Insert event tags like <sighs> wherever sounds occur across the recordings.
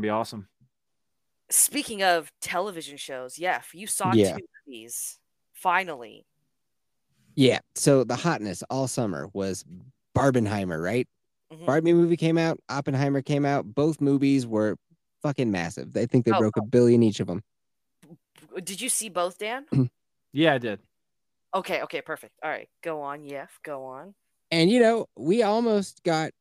be awesome. Speaking of television shows, yeah, you saw Yeah. two movies. Finally. Yeah. So the hotness all summer was Barbenheimer, right? Mhm. Barbie movie came out, Oppenheimer came out. Both movies were fucking massive. I think they Oh, broke a billion each of them. Did you see both, Dan? <clears throat> Yeah, I did. Okay, okay, perfect. All right, go on, Yef, go on. And you know, we almost got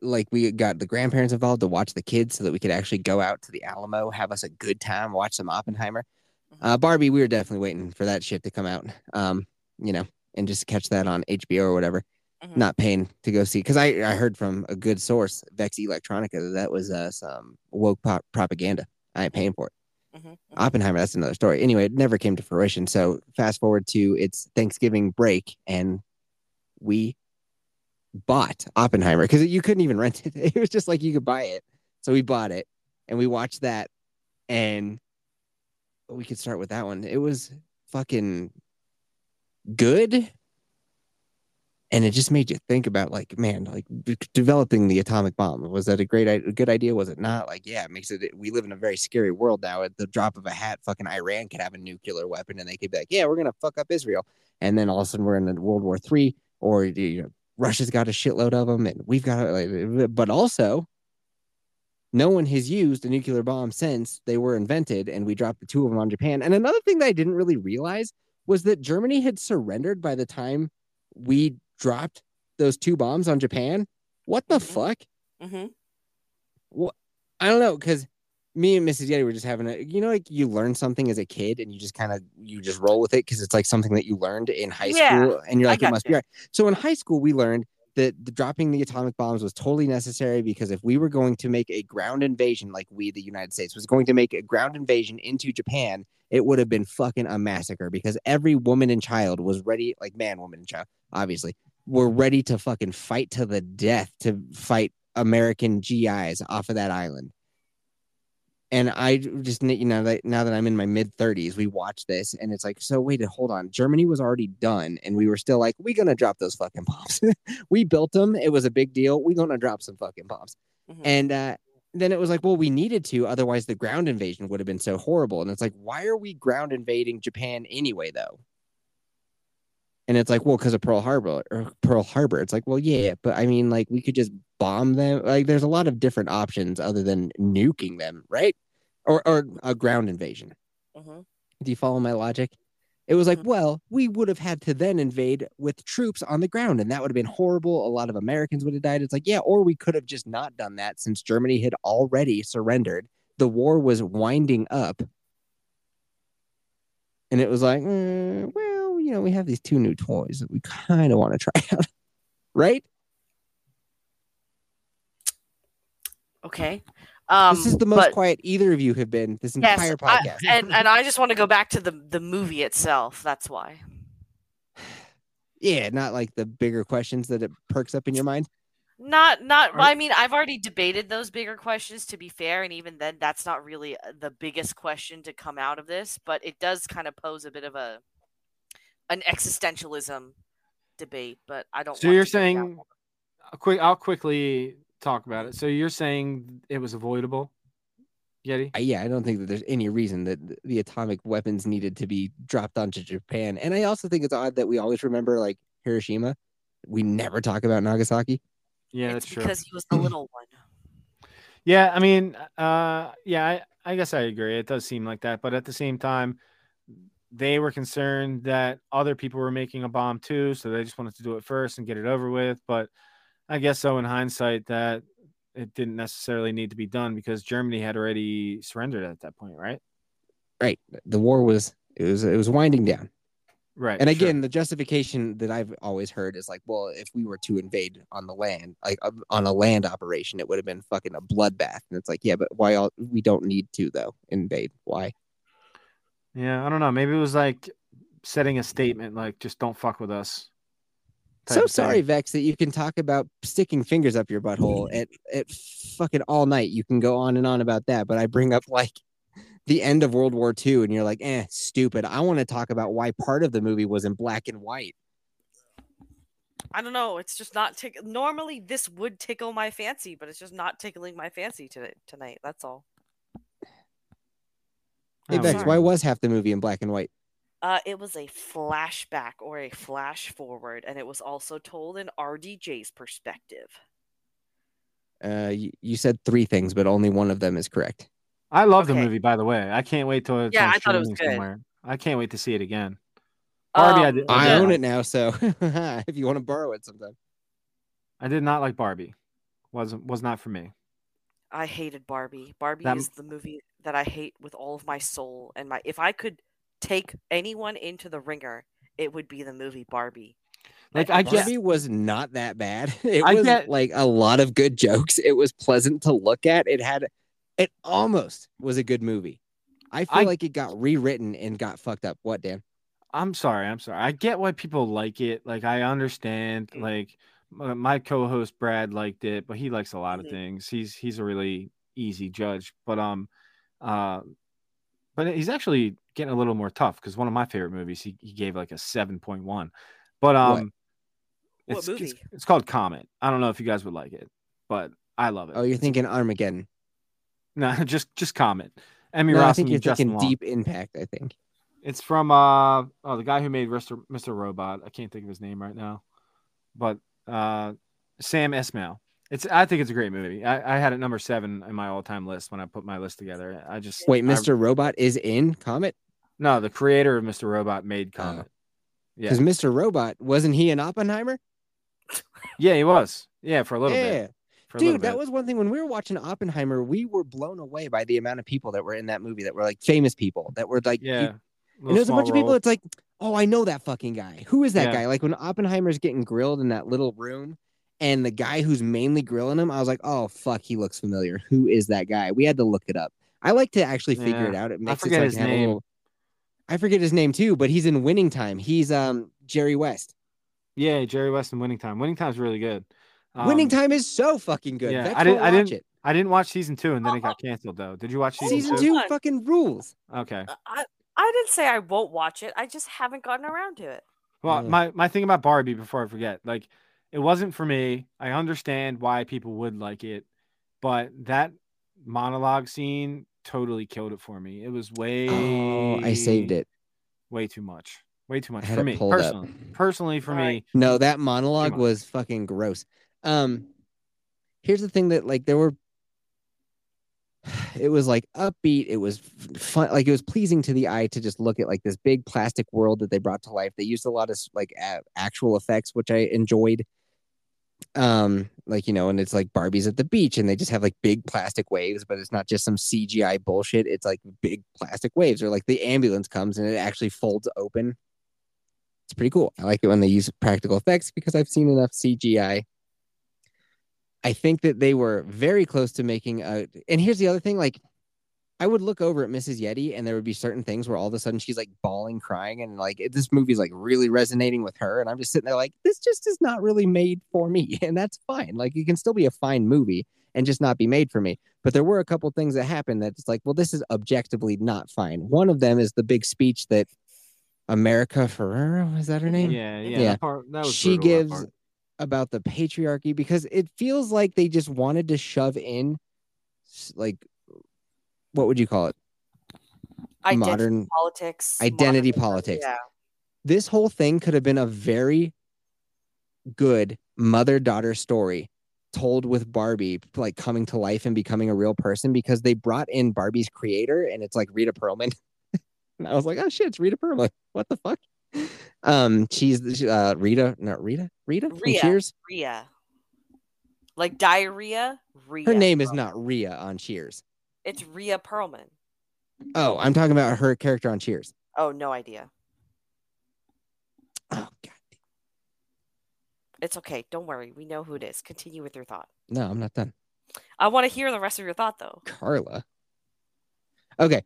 like we got the grandparents involved to watch the kids so that we could actually go out to the Alamo, have us a good time, watch some Oppenheimer. Uh, Barbie, we were definitely waiting for that shit to come out. Um, you know, and just catch that on HBO or whatever. Mhm. Not paying to go see because I I heard from a good source, Vex Electronica, that that was uh, some woke pop propaganda. I ain't paying for it. Mhm, mhm. Oppenheimer, that's another story. Anyway, it never came to fruition. So fast forward to it's Thanksgiving break, and we bought Oppenheimer because you couldn't even rent it. <laughs> It was just like you could buy it. So we bought it and we watched that, and we could start with that one. It was fucking good. And it just made you think about like, man, like developing the atomic bomb. Was that a great, a good idea? Was it not? Like, yeah, it makes it. We live in a very scary world now. At the drop of a hat, fucking Iran could have a nuclear weapon, and they could be like, yeah, we're gonna fuck up Israel, and then all of a sudden we're in a World War Three, or you know, Russia's got a shitload of them, and we've got, like, but also, no one has used a nuclear bomb since they were invented, and we dropped the two of them on Japan. And another thing that I didn't really realize was that Germany had surrendered by the time we dropped those two bombs on Japan. What the Mhm. fuck? Mm-hmm. I don't know because me and Mrs. Yeti were just having a you know like you learn something as a kid and you just kind of you just roll with it because it's like something that you learned in high Yeah, school and you're like it must be right. So in high school we learned that the dropping the atomic bombs was totally necessary because if we were going to make a ground invasion like we the United States was going to make a ground invasion into Japan it would have been fucking a massacre because every woman and child was ready like man woman and child obviously were ready to fucking fight to the death to fight American GIs off of that island. And I just you know that now that I'm in my mid 30s, we watch this and it's like, so wait, hold on. Germany was already done, and we were still like, we gonna drop those fucking bombs. <laughs> we built them. It was a big deal. We gonna drop some fucking bombs. Mhm. And uh, then it was like, well, we needed to, otherwise the ground invasion would have been so horrible. And it's like, why are we ground invading Japan anyway, though? And it's like, well, because of Pearl Harbor or Pearl Harbor. It's like, well, yeah, but I mean, like, we could just bomb them. Like, there's a lot of different options other than nuking them, right? Or or a ground invasion. Mhm. Do you follow my logic? It was like, Mhm. well, we would have had to then invade with troops on the ground, and that would have been horrible. A lot of Americans would have died. It's like, yeah, or we could have just not done that since Germany had already surrendered. The war was winding up. And it was like, mm, well, you know, we have these two new toys that we kind of want to try <laughs> out. right? Okay. Um, this is the most but- quiet either of you have been this yes, entire I- podcast. and and I just want to go back to the the movie itself. That's why. <sighs> yeah, not like the bigger questions that it perks up in your mind. Not not. Are- I mean, I've already debated those bigger questions. To be fair, and even then, that's not really uh, the biggest question to come out of this. But it does kind of pose a bit of a an existentialism debate. But I don't. So want you're to go down saying, quick. I'll quickly talk about it. So you're saying it was avoidable, Yeti? I- yeah, I don't think that there's any reason that the atomic weapons needed to be dropped onto Japan. And I also think it's odd that we always remember like Hiroshima. We never talk about Nagasaki. Yeah, it's that's true. because he was the little one. <clears throat> Yeah, I mean, uh, yeah, I, I guess I agree. It does seem like that, but at the same time, they were concerned that other people were making a bomb too, so they just wanted to do it first and get it over with. But I guess so in hindsight that it didn't necessarily need to be done because Germany had already surrendered at that point, right? Right. The war was it was it was winding down. Right. And sure. again, the justification that I've always heard is like, well, if we were to invade on the land, like uh, on a land operation, it would have been fucking a bloodbath. And it's like, yeah, but why all we don't need to though invade? Why? Yeah, I don't know. Maybe it was like setting a statement, like just don't fuck with us. So of thing. sorry, Vex, that you can talk about sticking fingers up your butthole at, at fucking all night. You can go on and on about that, but I bring up like the end of World War II, and you're like, eh, stupid. I want to talk about why part of the movie was in black and white. I don't know. It's just not tick. Normally, this would tickle my fancy, but it's just not tickling my fancy today tonight. That's all. Hey Oh, Vex, sorry. why was half the movie in black and white? Uh, it was a flashback or a flash forward, and it was also told in RDJ's perspective. Uh, you, you said three things, but only one of them is correct. I love the movie, by the way. I can't wait till it's Yeah, I thought it was streaming good. somewhere. I can't wait to see it again. Barbie, I Um, did- I Yeah. own it now, so <laughs> if you want to borrow it sometime. I did not like Barbie. wasn't was not for me. I hated Barbie. Barbie That- is the movie that I hate with all of my soul and my. If I could take anyone into the ringer, it would be the movie Barbie. Like I I just- get, Barbie was not that bad. <laughs> It I was get- like a lot of good jokes. It was pleasant to look at. It had, it almost was a good movie. I feel I- like it got rewritten and got fucked up. What, Dan? I'm sorry. I'm sorry. I get why people like it. Like I understand. Mm. Like my, my co-host Brad liked it, but he likes a lot of Mhm. things. He's he's a really easy judge. But um, uh, but he's actually getting a little more tough because one of my favorite movies he, he gave like a seven point one. But um, What it's, movie? it's it's called Comet. I don't know if you guys would like it, but I love it. Oh, you're thinking Armageddon. no, <laughs> just just Comet. Emmy No, I Rossum think you're Justin thinking Long. Deep Impact. I think. It's from uh oh the guy who made Mr. Mr. Robot. I can't think of his name right now, but uh Sam Esmail. It's I think it's a great movie. I, I had it number seven in my all time list when I put my list together. I just Wait, I- Mr. Robot is in Comet no, the creator of Mr. Robot made oh. Comet. yeah, because Mr. Robot wasn't he in Oppenheimer? yeah, he was. Yeah, for a little yeah, bit. For dude, that was one thing when we were watching Oppenheimer. We were blown away by the amount of people that were in that movie that were like famous people that were like, you- yeah. and there's a bunch of people. It's like, oh, I know that fucking guy. Who is that Yeah. guy? Like when Oppenheimer's getting grilled in that little room, and the guy who's mainly grilling him, I was like, oh fuck, he looks familiar. Who is that guy? We had to look it up. I like to actually figure Yeah. it out. It makes forget it so his I can have a name. little- I forget his name too, but he's in Winning Time. He's um Jerry West. Yeah, Jerry West and Winning Time. Winning Time's really good. Winning Um, Time is so fucking good. yeah, I didn't- I watch didn't- it. I didn't watch season two and then it got canceled though. Did you watch season, Season two? two fucking rules. Okay. Uh, I I didn't say I won't watch it. I just haven't gotten around to it. Well, Yeah. my my thing about Barbie before I forget, like it wasn't for me. I understand why people would like it, but that monologue scene totally killed it for me. It was way Oh, I saved it. way too much. Way too much for me pulled up. personally. Personally for me, Right. No, that monologue was fucking gross. Um, here's the thing that like there were. <sighs> It was like upbeat. It was fun. Like it was pleasing to the eye to just look at like this big plastic world that they brought to life. They used a lot of like a- actual effects, which I enjoyed. Um, like you know, and it's like Barbie's at the beach, and they just have like big plastic waves, but it's not just some CGI bullshit. It's like big plastic waves, or like the ambulance comes and it actually folds open. It's pretty cool. I like it when they use practical effects because I've seen enough CGI. I think that they were very close to making a. And here's the other thing: like, I would look over at Mrs. Yeti, and there would be certain things where all of a sudden she's like bawling, crying, and like this movie's like really resonating with her, and I'm just sitting there like, this just is not really made for me, <laughs> and that's fine. Like, it can still be a fine movie and just not be made for me. But there were a couple things that happened that's like, well, this is objectively not fine. One of them is the big speech that America Ferrera is that her name? yeah, yeah. Yeah. That part, she brutal, gives about the patriarchy because it feels like they just wanted to shove in like what would you call it Identity modern politics. identity modern- politics. Yeah. this whole thing could have been a very good mother daughter story told with Barbie like coming to life and becoming a real person because they brought in Barbie's creator and it's like Rita Perlman. <laughs> and I was like, oh shit, it's Rita Perlman. What the fuck? Um, she's uh Rita, not Rita, Rita Rhea. Cheers. Rhea. Like diarrhea. Rhea. Her name is not Rhea on Cheers. It's Rhea Perlman. Oh, I'm talking about her character on Cheers. Oh, no idea. Oh god. It's okay. Don't worry. We know who it is. Continue with your thought. No, I'm not done. I want to hear the rest of your thought, though. Carla. Okay.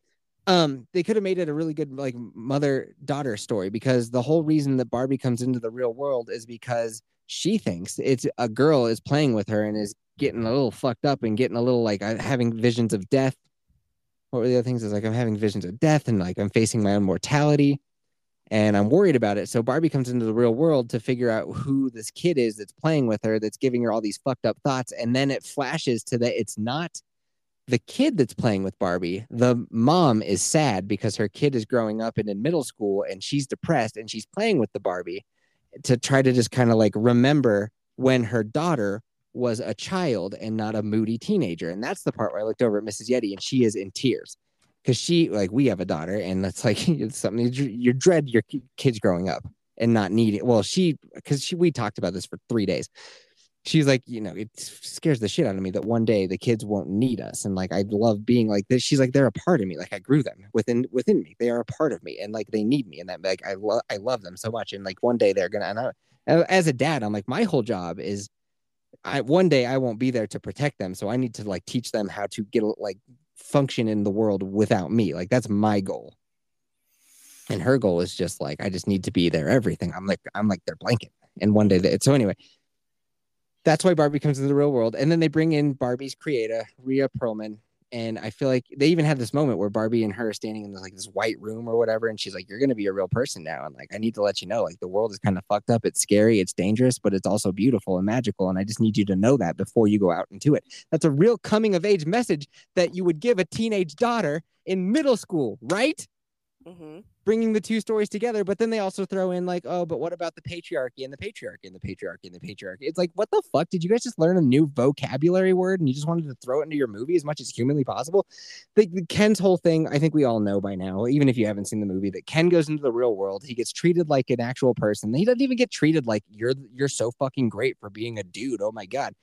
Um, they could have made it a really good like mother daughter story because the whole reason that Barbie comes into the real world is because she thinks it's a girl is playing with her and is getting a little fucked up and getting a little like uh, having visions of death. What were the other things? Is like I'm having visions of death and like I'm facing my own mortality. and I'm worried about it. So Barbie comes into the real world to figure out who this kid is that's playing with her, that's giving her all these fucked up thoughts. And then it flashes to that it's not the kid that's playing with Barbie. The mom is sad because her kid is growing up and in middle school and she's depressed and she's playing with the Barbie to try to just kind of like remember when her daughter was a child and not a moody teenager. And that's the part where I looked over at Mrs. Yeti and she is in tears because she like we have a daughter and that's like <laughs> it's something you, dread your kids growing up and not needing well she because she we talked about this for three days she's like you know it scares the shit out of me that one day the kids won't need us and like i love being like this she's like they're a part of me like i grew them within within me they are a part of me and like they need me and that like i love i love them so much and like one day they're gonna and I, as a dad i'm like my whole job is I one day I won't be there to protect them, so I need to like teach them how to get like function in the world without me. Like that's my goal. And her goal is just like I just need to be their everything. I'm like I'm like their blanket. And one day that so anyway, that's why Barbie comes into the real world. And then they bring in Barbie's creator, Rhea Perlman, and I feel like they even had this moment where Barbie and her are standing in this, like this white room or whatever, and she's like, "You're gonna be a real person now." And like, I need to let you know, like, the world is kind of fucked up. It's scary, it's dangerous, but it's also beautiful and magical. And I just need you to know that before you go out into it. That's a real coming of age message that you would give a teenage daughter in middle school, right? Mm-hmm. Bringing the two stories together, but then they also throw in like, oh, but what about the patriarchy and the patriarchy and the patriarchy and the patriarchy? It's like, what the fuck? Did you guys just learn a new vocabulary word and you just wanted to throw it into your movie as much as humanly possible? The, the Ken's whole thing, I think we all know by now, even if you haven't seen the movie, that Ken goes into the real world. He gets treated like an actual person. He doesn't even get treated like you're you're so fucking great for being a dude. Oh my god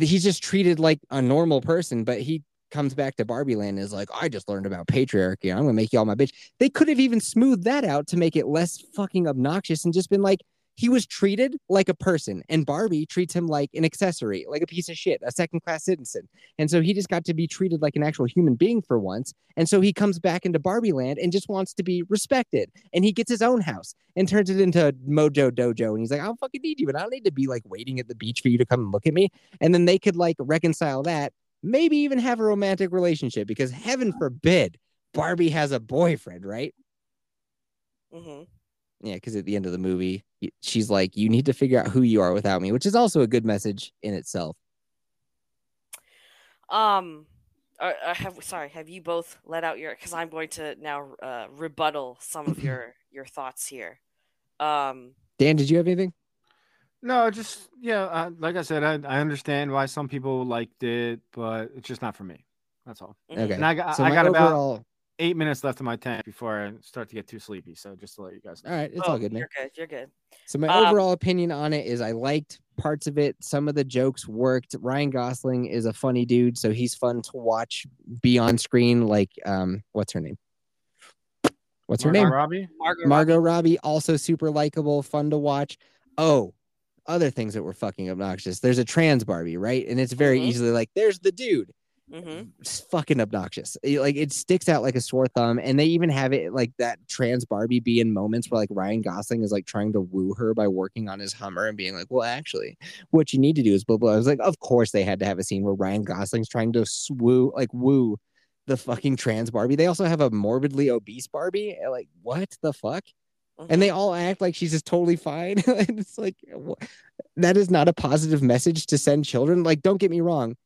he's just treated like a normal person, but he comes back to Barbie Land is like, I just learned about patriarchy. I'm gonna make you all my bitch. They could have even smoothed that out to make it less fucking obnoxious and just been like, he was treated like a person, and Barbie treats him like an accessory, like a piece of shit, a second class citizen. And so he just got to be treated like an actual human being for once. And so he comes back into Barbie Land and just wants to be respected. And he gets his own house and turns it into Mojo Dojo. And he's like, I don't fucking need you, but I don't need to be like waiting at the beach for you to come and look at me. And then they could like reconcile that maybe even have a romantic relationship because heaven forbid Barbie has a boyfriend, right? Mm-hmm. Yeah, because at the end of the movie, she's like, "You need to figure out who you are without me," which is also a good message in itself. Um, I, I have sorry, have you both let out your? Because I'm going to now uh, rebuttal some of <clears throat> your your thoughts here. Um, Dan, did you have anything? No, just yeah. Uh, like I said, I, I understand why some people liked it, but it's just not for me. That's all. mm-hmm. Okay. And I got So I my got about overall- eight minutes left in my tank before I start to get too sleepy. So just to let you guys know. All right, it's Oh, all good, man. You're good. You're good. So my Um, overall opinion on it is I liked parts of it. Some of the jokes worked. Ryan Gosling is a funny dude, so he's fun to watch be on screen. Like, um, what's her name? What's her name? Robbie. Margot. Margot Robbie, also super likable, fun to watch. Oh, other things that were fucking obnoxious. There's a trans Barbie, right? And it's very Mhm. easily like, there's the dude. Mm-hmm. It's fucking obnoxious. It- like it sticks out like a sore thumb. And they even have it like that trans Barbie be in moments where like Ryan Gosling is like trying to woo her by working on his Hummer and being like, well, actually, what you need to do is blah blah. I was like, of course they had to have a scene where Ryan Gosling's trying to swoo like woo the fucking trans Barbie. They also have a morbidly obese Barbie. Like, what the fuck? Mm-hmm. and they all act like she's just totally fine. <laughs> and it's like that is not a positive message to send children. Like, don't get me wrong.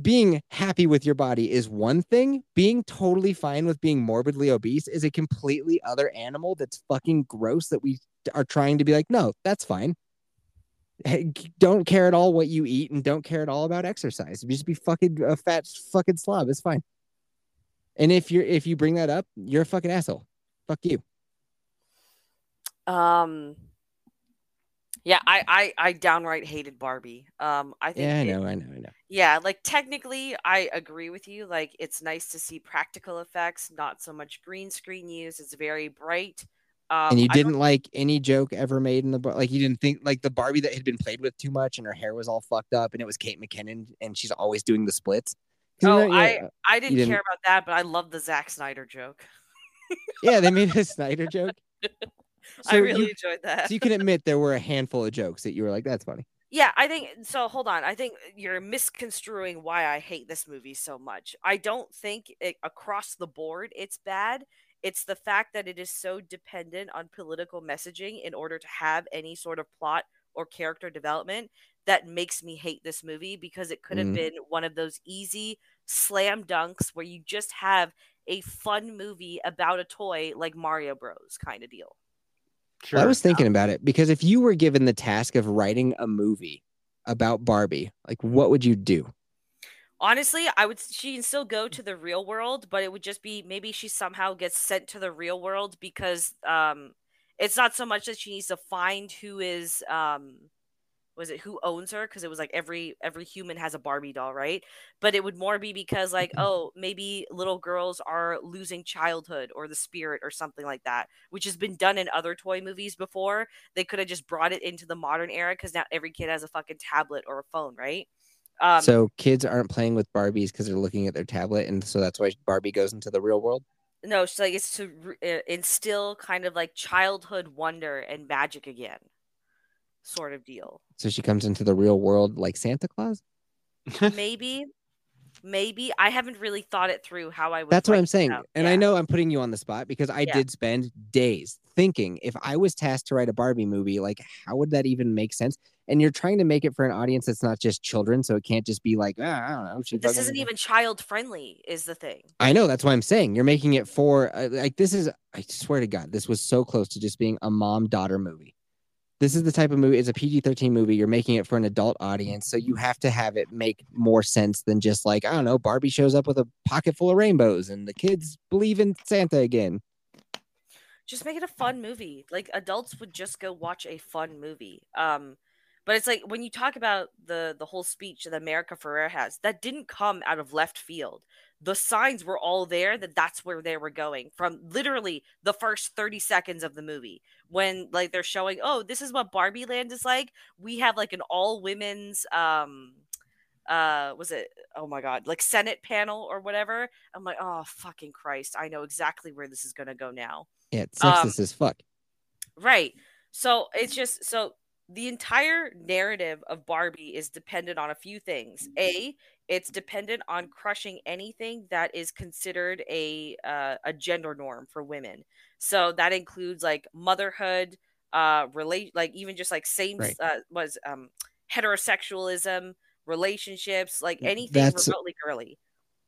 Being happy with your body is one thing. Being totally fine with being morbidly obese is a completely other animal that's fucking gross that we are trying to be like, no, that's fine. Hey, Don't care at all what you eat and don't care at all about exercise. You Just be fucking a fat fucking slob. It's fine. And if you're if you bring that up, you're a fucking asshole. Fuck you. Um. Yeah, I, I I downright hated Barbie. Um, I think Yeah, I it- know, I know, I know. Yeah, like technically, I agree with you. Like, it's nice to see practical effects, not so much green screen use. It's very bright. Um, and you didn't like any joke ever made in the bar like you didn't think like the barbie that had been played with too much and her hair was all fucked up and it was kate mckinnon and she's always doing the splits Oh, know- yeah, I didn't, didn't- care about that, but I love the Zack Snyder joke. yeah they made a <laughs> snyder joke <laughs> <laughs> I really you, enjoyed that. so you can <laughs> admit there were a handful of jokes that you were like that's funny Yeah, I think so. Hold on. I think you're misconstruing why I hate this movie so much. I don't think it, across the board it's bad. It's the fact that it is so dependent on political messaging in order to have any sort of plot or character development that makes me hate this movie because it could have Mm. been one of those easy slam dunks where you just have a fun movie about a toy like Mario Bros kind of deal. Sure. Well, I was thinking about it because if you were given the task of writing a movie about Barbie, like what would you do? Honestly, I would she can still go to the real world, but it would just be maybe she somehow gets sent to the real world because um it's not so much that she needs to find who is um was it who owns her because it was like every every human has a Barbie doll, right? But it would more be because like oh, maybe little girls are losing childhood or the spirit or something like that, which has been done in other toy movies before. They could have just brought it into the modern era cuz now every kid has a fucking tablet or a phone, right? Um so kids aren't playing with Barbies because they're looking at their tablet, and so that's why Barbie goes into the real world. No, so like it's to re- uh, instill kind of like childhood wonder and magic again, sort of deal. So she comes into the real world like Santa Claus. <laughs> Maybe, maybe I haven't really thought it through how I would. That's what I'm saying. out. And I know I'm putting you on the spot because I Yeah. did spend days thinking if I was tasked to write a Barbie movie, like how would that even make sense? And you're trying to make it for an audience that's not just children, so it can't just be like, ah, I don't know. She this isn't even child friendly. Is the thing. I know that's why I'm saying you're making it for uh, like this is. I swear to God, this was so close to just being a mom daughter movie. This is the type of movie. It's a PG-13 movie. You're making it for an adult audience, so you have to have it make more sense than just like I don't know. Barbie shows up with a pocket full of rainbows, and the kids believe in Santa again. Just make it a fun movie. Like adults would just go watch a fun movie. Um, but it's like when you talk about the the whole speech that America Ferrer has, that didn't come out of left field. The signs were all there that that's where they were going from literally the first 30 seconds of the movie when like they're showing, oh, this is what Barbie Land is like. We have like an all women's um uh was it oh my god like senate panel or whatever i'm like oh fucking christ i know exactly where this is going to go now Yeah, it's Um, sexist as fuck. Right. So it's just so the entire narrative of Barbie is dependent on a few things. A, it's dependent on crushing anything that is considered a uh, a gender norm for women. So that includes like motherhood, uh, relate like even just like same Right. uh, was um heterosexualism, relationships, like anything That's- remotely girly.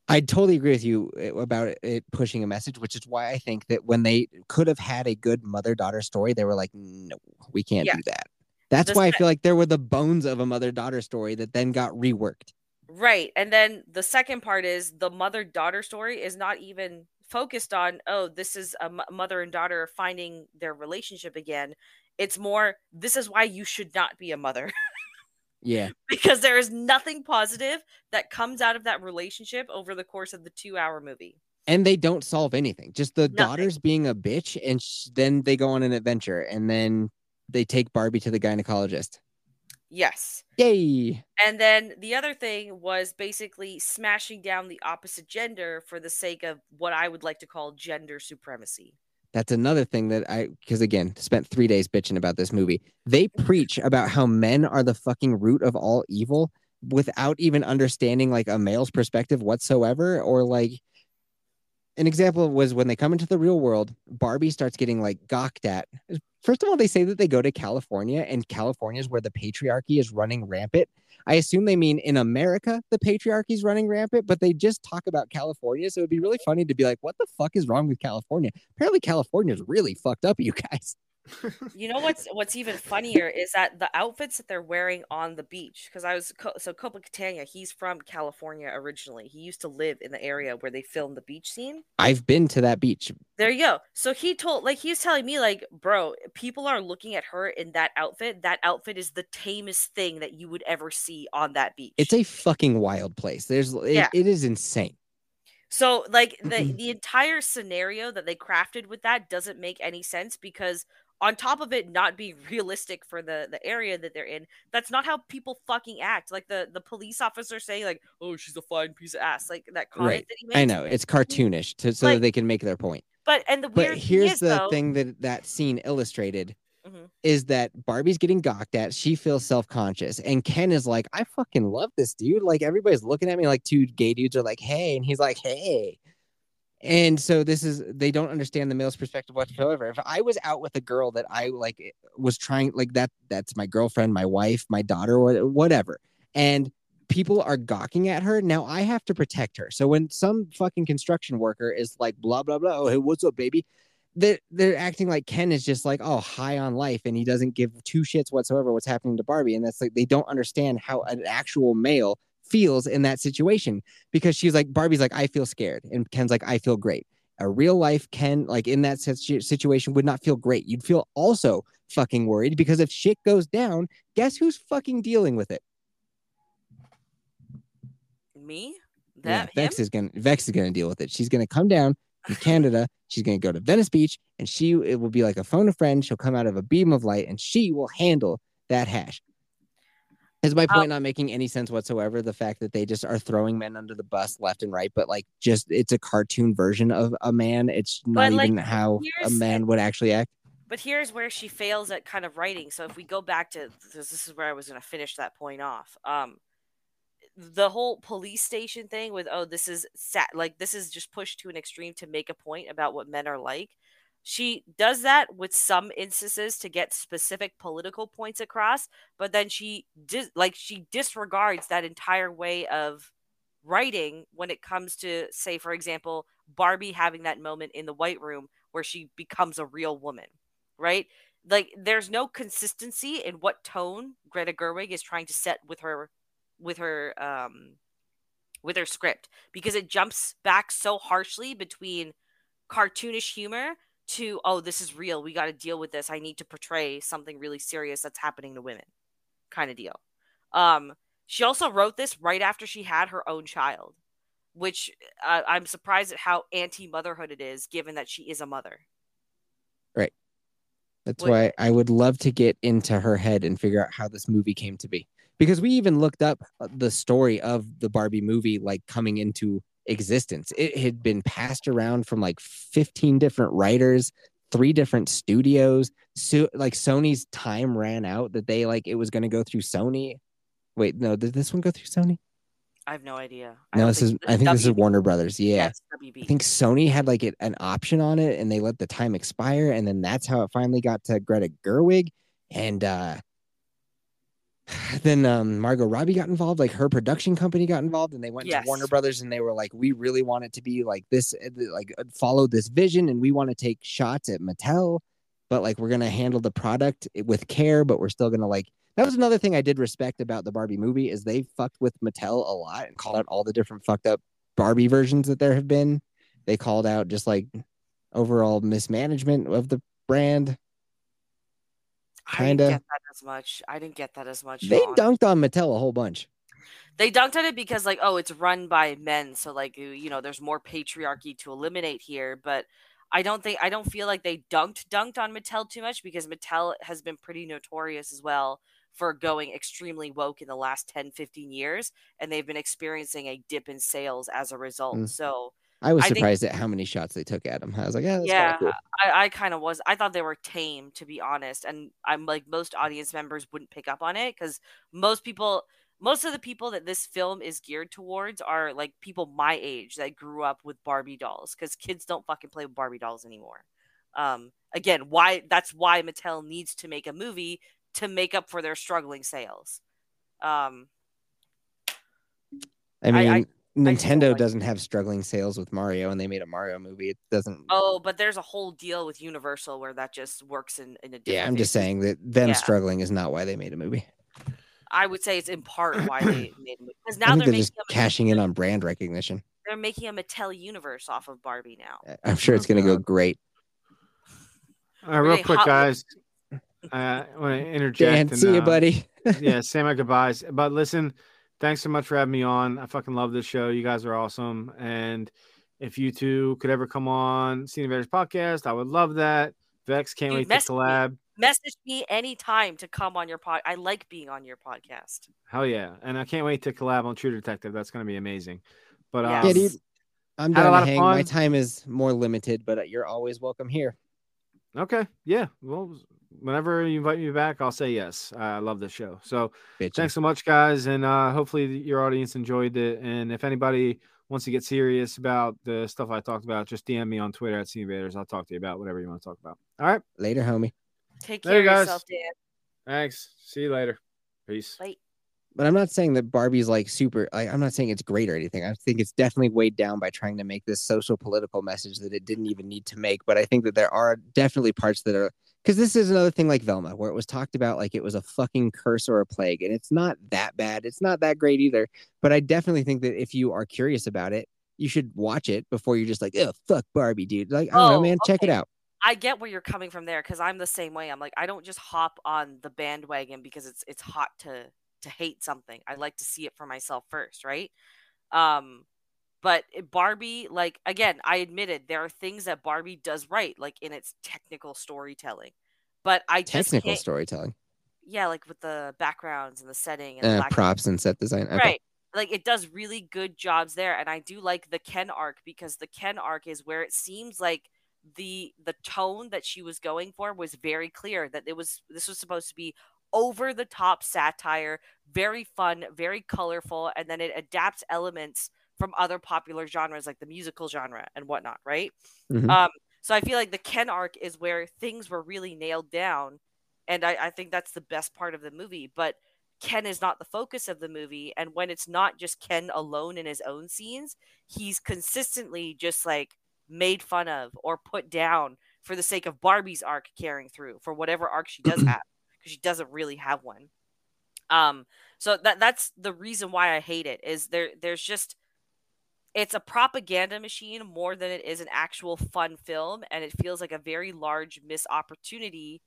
I totally agree with you uh, about it, pushing a message, which is why I think that when they could have had a good mother daughter story, they were like, no, we can't Yeah. do that. That's why I feel like there were the bones of a mother daughter story that then got reworked. Right. And then the second part is the mother daughter story is not even focused on, oh, this is a m- mother and daughter finding their relationship again. It's more, this is why you should not be a mother <laughs> Yeah. because there is nothing positive that comes out of that relationship over the course of the two hour movie. And they don't solve anything. Just the Nothing. daughters being a bitch, and sh- then they go on an adventure, and then they take Barbie to the gynecologist. Yes. Yay! And then the other thing was basically smashing down the opposite gender for the sake of what I would like to call gender supremacy. That's another thing that I, because again, spent three days bitching about this movie. They preach about how men are the fucking root of all evil without even understanding like a male's perspective whatsoever. Or like, an example was when they come into the real world, Barbie starts getting like gawked at. First of all, they say that they go to California, and California is where the patriarchy is running rampant. I assume they mean in America the patriarchy is running rampant, but they just talk about California. So it'd be really funny to be like, what the fuck is wrong with California? Apparently, California is really fucked up, you guys. You know what's what's even funnier is that the outfits that they're wearing on the beach. Because I was so Copa Catania, he's from California originally. He used to live in the area where they filmed the beach scene. I've been to that beach. There you go. So he told, like, he's telling me, like, bro, people are looking at her in that outfit. That outfit is the tamest thing that you would ever see on that beach. It's a fucking wild place. There's, it, Yeah. it is insane. So like the the entire scenario that they crafted with that doesn't make any sense because on top of it not being realistic for the the area that they're in, that's not how people fucking act. Like the the police officer saying like, "Oh, she's a fine piece of ass," like that comment Right. that he makes. I know it's cartoonish to, so Like- they can make their point. But and the But weird here's thing is, the though, thing that that scene illustrated Mhm. is that Barbie's getting gawked at. She feels self conscious, and Ken is like, "I fucking love this dude." Like everybody's looking at me like two gay dudes are like, "Hey," and he's like, "Hey." And so this is they don't understand the male's perspective whatsoever. If I was out with a girl that I like eh, was trying like that, that's my girlfriend, my wife, my daughter, whatever, and people are gawking at her. Now I have to protect her. So when some fucking construction worker is like blah blah blah, oh hey, what's up, baby? They're they're acting like Ken is just like oh high on life, and he doesn't give two shits whatsoever what's happening to Barbie, and that's like they don't understand how an actual male feels in that situation because she's like Barbie's like I feel scared and Ken's like I feel great. A real life Ken like in that situation would not feel great. You'd feel also fucking worried because if shit goes down, guess who's fucking dealing with it? Me? That yeah, Vex him? is gonna Vex is gonna deal with it. She's gonna come down from <laughs> Canada. She's gonna go to Venice Beach, and she it will be like a phone a friend. She'll come out of a beam of light, and she will handle that hash. Is my point um, not making any sense whatsoever? The fact that they just are throwing men under the bus left and right, but like just it's a cartoon version of a man. It's not even how a man would actually act. But here's where she fails at kind of writing. So if we go back to this, this is where I was going to finish that point off. Um, the whole police station thing with oh this is sat like this is just pushed to an extreme to make a point about what men are like she does that with some instances to get specific political points across but then she dis- like she disregards that entire way of writing when it comes to say for example barbie having that moment in the white room where she becomes a real woman right? Like there's no consistency in what tone greta gerwig is trying to set with her with her um with her script because it jumps back so harshly between cartoonish humor to oh this is real we got to deal with this i need to portray something really serious that's happening to women kind of deal. Um she also wrote this right after she had her own child which uh, i'm surprised at how anti-motherhood it is given that she is a mother. Right. That's why i would love to get into her head and figure out how this movie came to be. Because we even looked up uh, the story of the barbie movie like coming into existence. It had been passed around from like 15 different writers, three different studios. So like Sony's time ran out that they like it was going to go through Sony. Wait, no, did this one go through Sony? I have no idea. No, this is I think WB. this is Warner Brothers. Yeah. I think Sony had like it, an option on it and they let the time expire and then that's how it finally got to Greta Gerwig and uh <sighs> then um, Margot Robbie got involved, like her production company got involved, and they went yes. to Warner Brothers and they were like, "We really want it to be like this, eh, like uh, follow this vision, and we want to take shots at Mattel, but like we're gonna handle the product with care, but we're still gonna like." That was another thing I did respect about the Barbie movie is they fucked with Mattel a lot and called out all the different fucked up Barbie versions that there have been. They called out just like overall mismanagement of the brand kind of. that as much. I didn't get that as much. They dunked on Mattel a whole bunch. They dunked on it because, like, oh, it's run by men, so like, you know, there's more patriarchy to eliminate here. But I don't think I don't feel like they dunked dunked on Mattel too much because Mattel has been pretty notorious as well for going extremely woke in the last 10 15 years and they've been experiencing a dip in sales as a result. Mm. So I was surprised think, at how many shots they took at him. I was like, yeah, yeah, cool. I, I kind of was. I thought they were tame, to be honest. And I'm like, most audience members wouldn't pick up on it because most people, most of the people that this film is geared towards are like people my age that grew up with Barbie dolls because kids don't fucking play with Barbie dolls anymore. Um, again, why that's why Mattel needs to make a movie to make up for their struggling sales. Um, I mean, I, I, Nintendo like doesn't have struggling sales with Mario, and they made a Mario movie. It doesn't. Oh, but there's a whole deal with Universal where that just works in in a. Yeah, I'm just saying that them yeah. struggling is not why they made a movie. I would say it's in part why they <coughs> made a movie because now they're, they're just cashing in on brand recognition. They're making a Mattel universe off of Barbie now. I'm sure it's going to go great. All right, real quick, guys. <laughs> I want to interject. Dan, and, see you, uh, buddy. <laughs> yeah, say my goodbyes. But listen, thanks so much for having me on. I fucking love this show. You guys are awesome. And if you two could ever come on Scene Invaders podcast, I would love that. Vex can't Dude, wait to collab. Me, message me anytime to come on your pod. I like being on your podcast. Hell yeah. And I can't wait to collab on True Detective. That's going to be amazing. But yes. yeah, dude, um, I'm down to hang. My time is more limited, but uh, you're always welcome here. Okay. Yeah. Well, whenever you invite me back, I'll say yes. I love the show. So Bitchin'. thanks so much, guys, and uh, hopefully your audience enjoyed it. And if anybody wants to get serious about the stuff I talked about, just DM me on Twitter at Invaders. I'll talk to you about whatever you want to talk about. All right. Later, homie. Take Later, care of guys. yourself, Dan. Thanks. See you later. Peace. Bye. But I'm not saying that Barbie's like super. Like, I'm not saying it's great or anything. I think it's definitely weighed down by trying to make this social political message that it didn't even need to make. But I think that there are definitely parts that are because this is another thing like Velma, where it was talked about like it was a fucking curse or a plague, and it's not that bad. It's not that great either. But I definitely think that if you are curious about it, you should watch it before you're just like, oh fuck Barbie, dude. Like I don't know, Oh, man, check it out. I get where you're coming from there because I'm the same way. I'm like, I don't just hop on the bandwagon because it's it's hot to to hate something. I like to see it for myself first, right? Um, but Barbie, like again, I admitted there are things that Barbie does right, like in its technical storytelling. But I Technical storytelling, yeah, like with the backgrounds and the setting and uh, black props and set design. Okay. Right. Like it does really good jobs there. And I do like the Ken arc because the Ken arc is where it seems like the the tone that she was going for was very clear that it was this was supposed to be over the top satire, very fun, very colorful, and then it adapts elements from other popular genres like the musical genre and whatnot, right? Mhm. Um, so I feel like the Ken arc is where things were really nailed down, and I, I think that's the best part of the movie. But Ken is not the focus of the movie, and when it's not just Ken alone in his own scenes, he's consistently just like made fun of or put down for the sake of Barbie's arc carrying through for whatever arc she does <clears throat> have because she doesn't really have one. Um, so that that's the reason why I hate it is there there's just it's a propaganda machine more than it is an actual fun film and it feels like a very large missed opportunity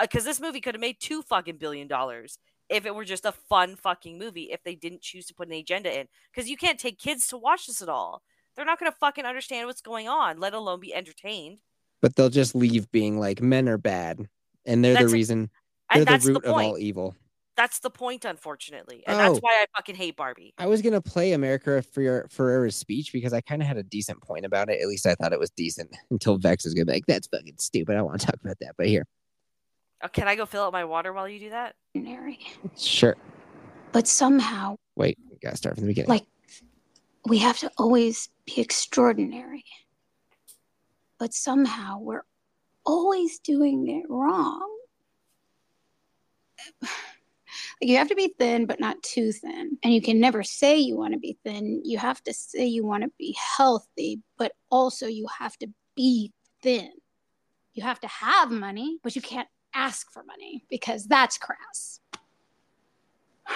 because this movie could have made two fucking billion dollars if it were just a fun fucking movie if they didn't choose to put an agenda in because you can't take kids to watch this at all they're not going to fucking understand what's going on let alone be entertained But they'll just leave being like men are bad, and they're That's the reason. They're and the that's the root of all point evil. that's the point unfortunately and that's Oh. why i fucking hate barbie I was gonna play America for your Ferrera's speech because I kind of had a decent point about it. At least I thought it was decent <laughs> until Vex is gonna be like, "That's fucking stupid." I don't want to talk about that, but here, oh, can i go fill up my water while you do that ordinary. sure. But somehow, Wait, we gotta start from the beginning. like, we have to always be extraordinary. But somehow, we're always doing it wrong. <sighs> Like, you have to be thin, but not too thin. And you can never say you want to be thin. You have to say you want to be healthy, but also you have to be thin. You have to have money, but you can't ask for money because that's crass. <sighs>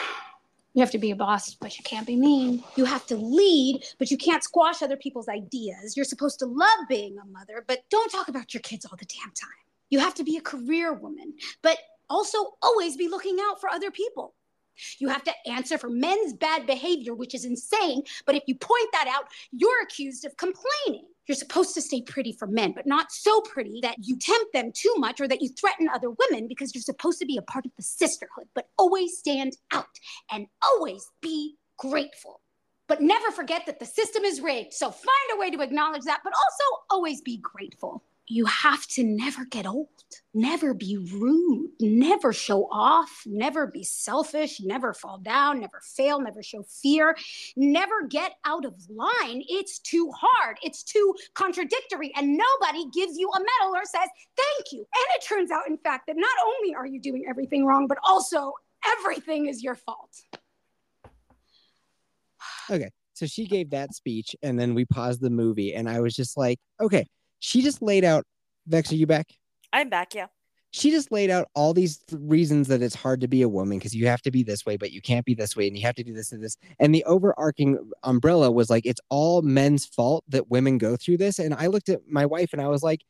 You have to be a boss, but you can't be mean. You have to lead, but you can't squash other people's ideas. You're supposed to love being a mother, but don't talk about your kids all the damn time. You have to be a career woman, but also always be looking out for other people. You have to answer for men's bad behavior, which is insane, but if you point that out, you're accused of complaining. You're supposed to stay pretty for men, but not so pretty that you tempt them too much or that you threaten other women because you're supposed to be a part of the sisterhood, but always stand out and always be grateful. But never forget that the system is rigged. So find a way to acknowledge that, but also always be grateful. You have to never get old, never be rude, never show off, never be selfish, never fall down, never fail, never show fear, never get out of line. It's too hard, it's too contradictory, and nobody gives you a medal or says thank you. And it turns out, in fact, that not only are you doing everything wrong, but also everything is your fault. Okay. So she gave that speech, and then we paused the movie, and I was just like, okay, she just laid out. Vex, are you back? i'm back yeah She just laid out all these th- reasons that it's hard to be a woman because you have to be this way, but you can't be this way, and you have to do this and this. And the overarching umbrella was like, it's all men's fault that women go through this. And I looked at my wife and I was like,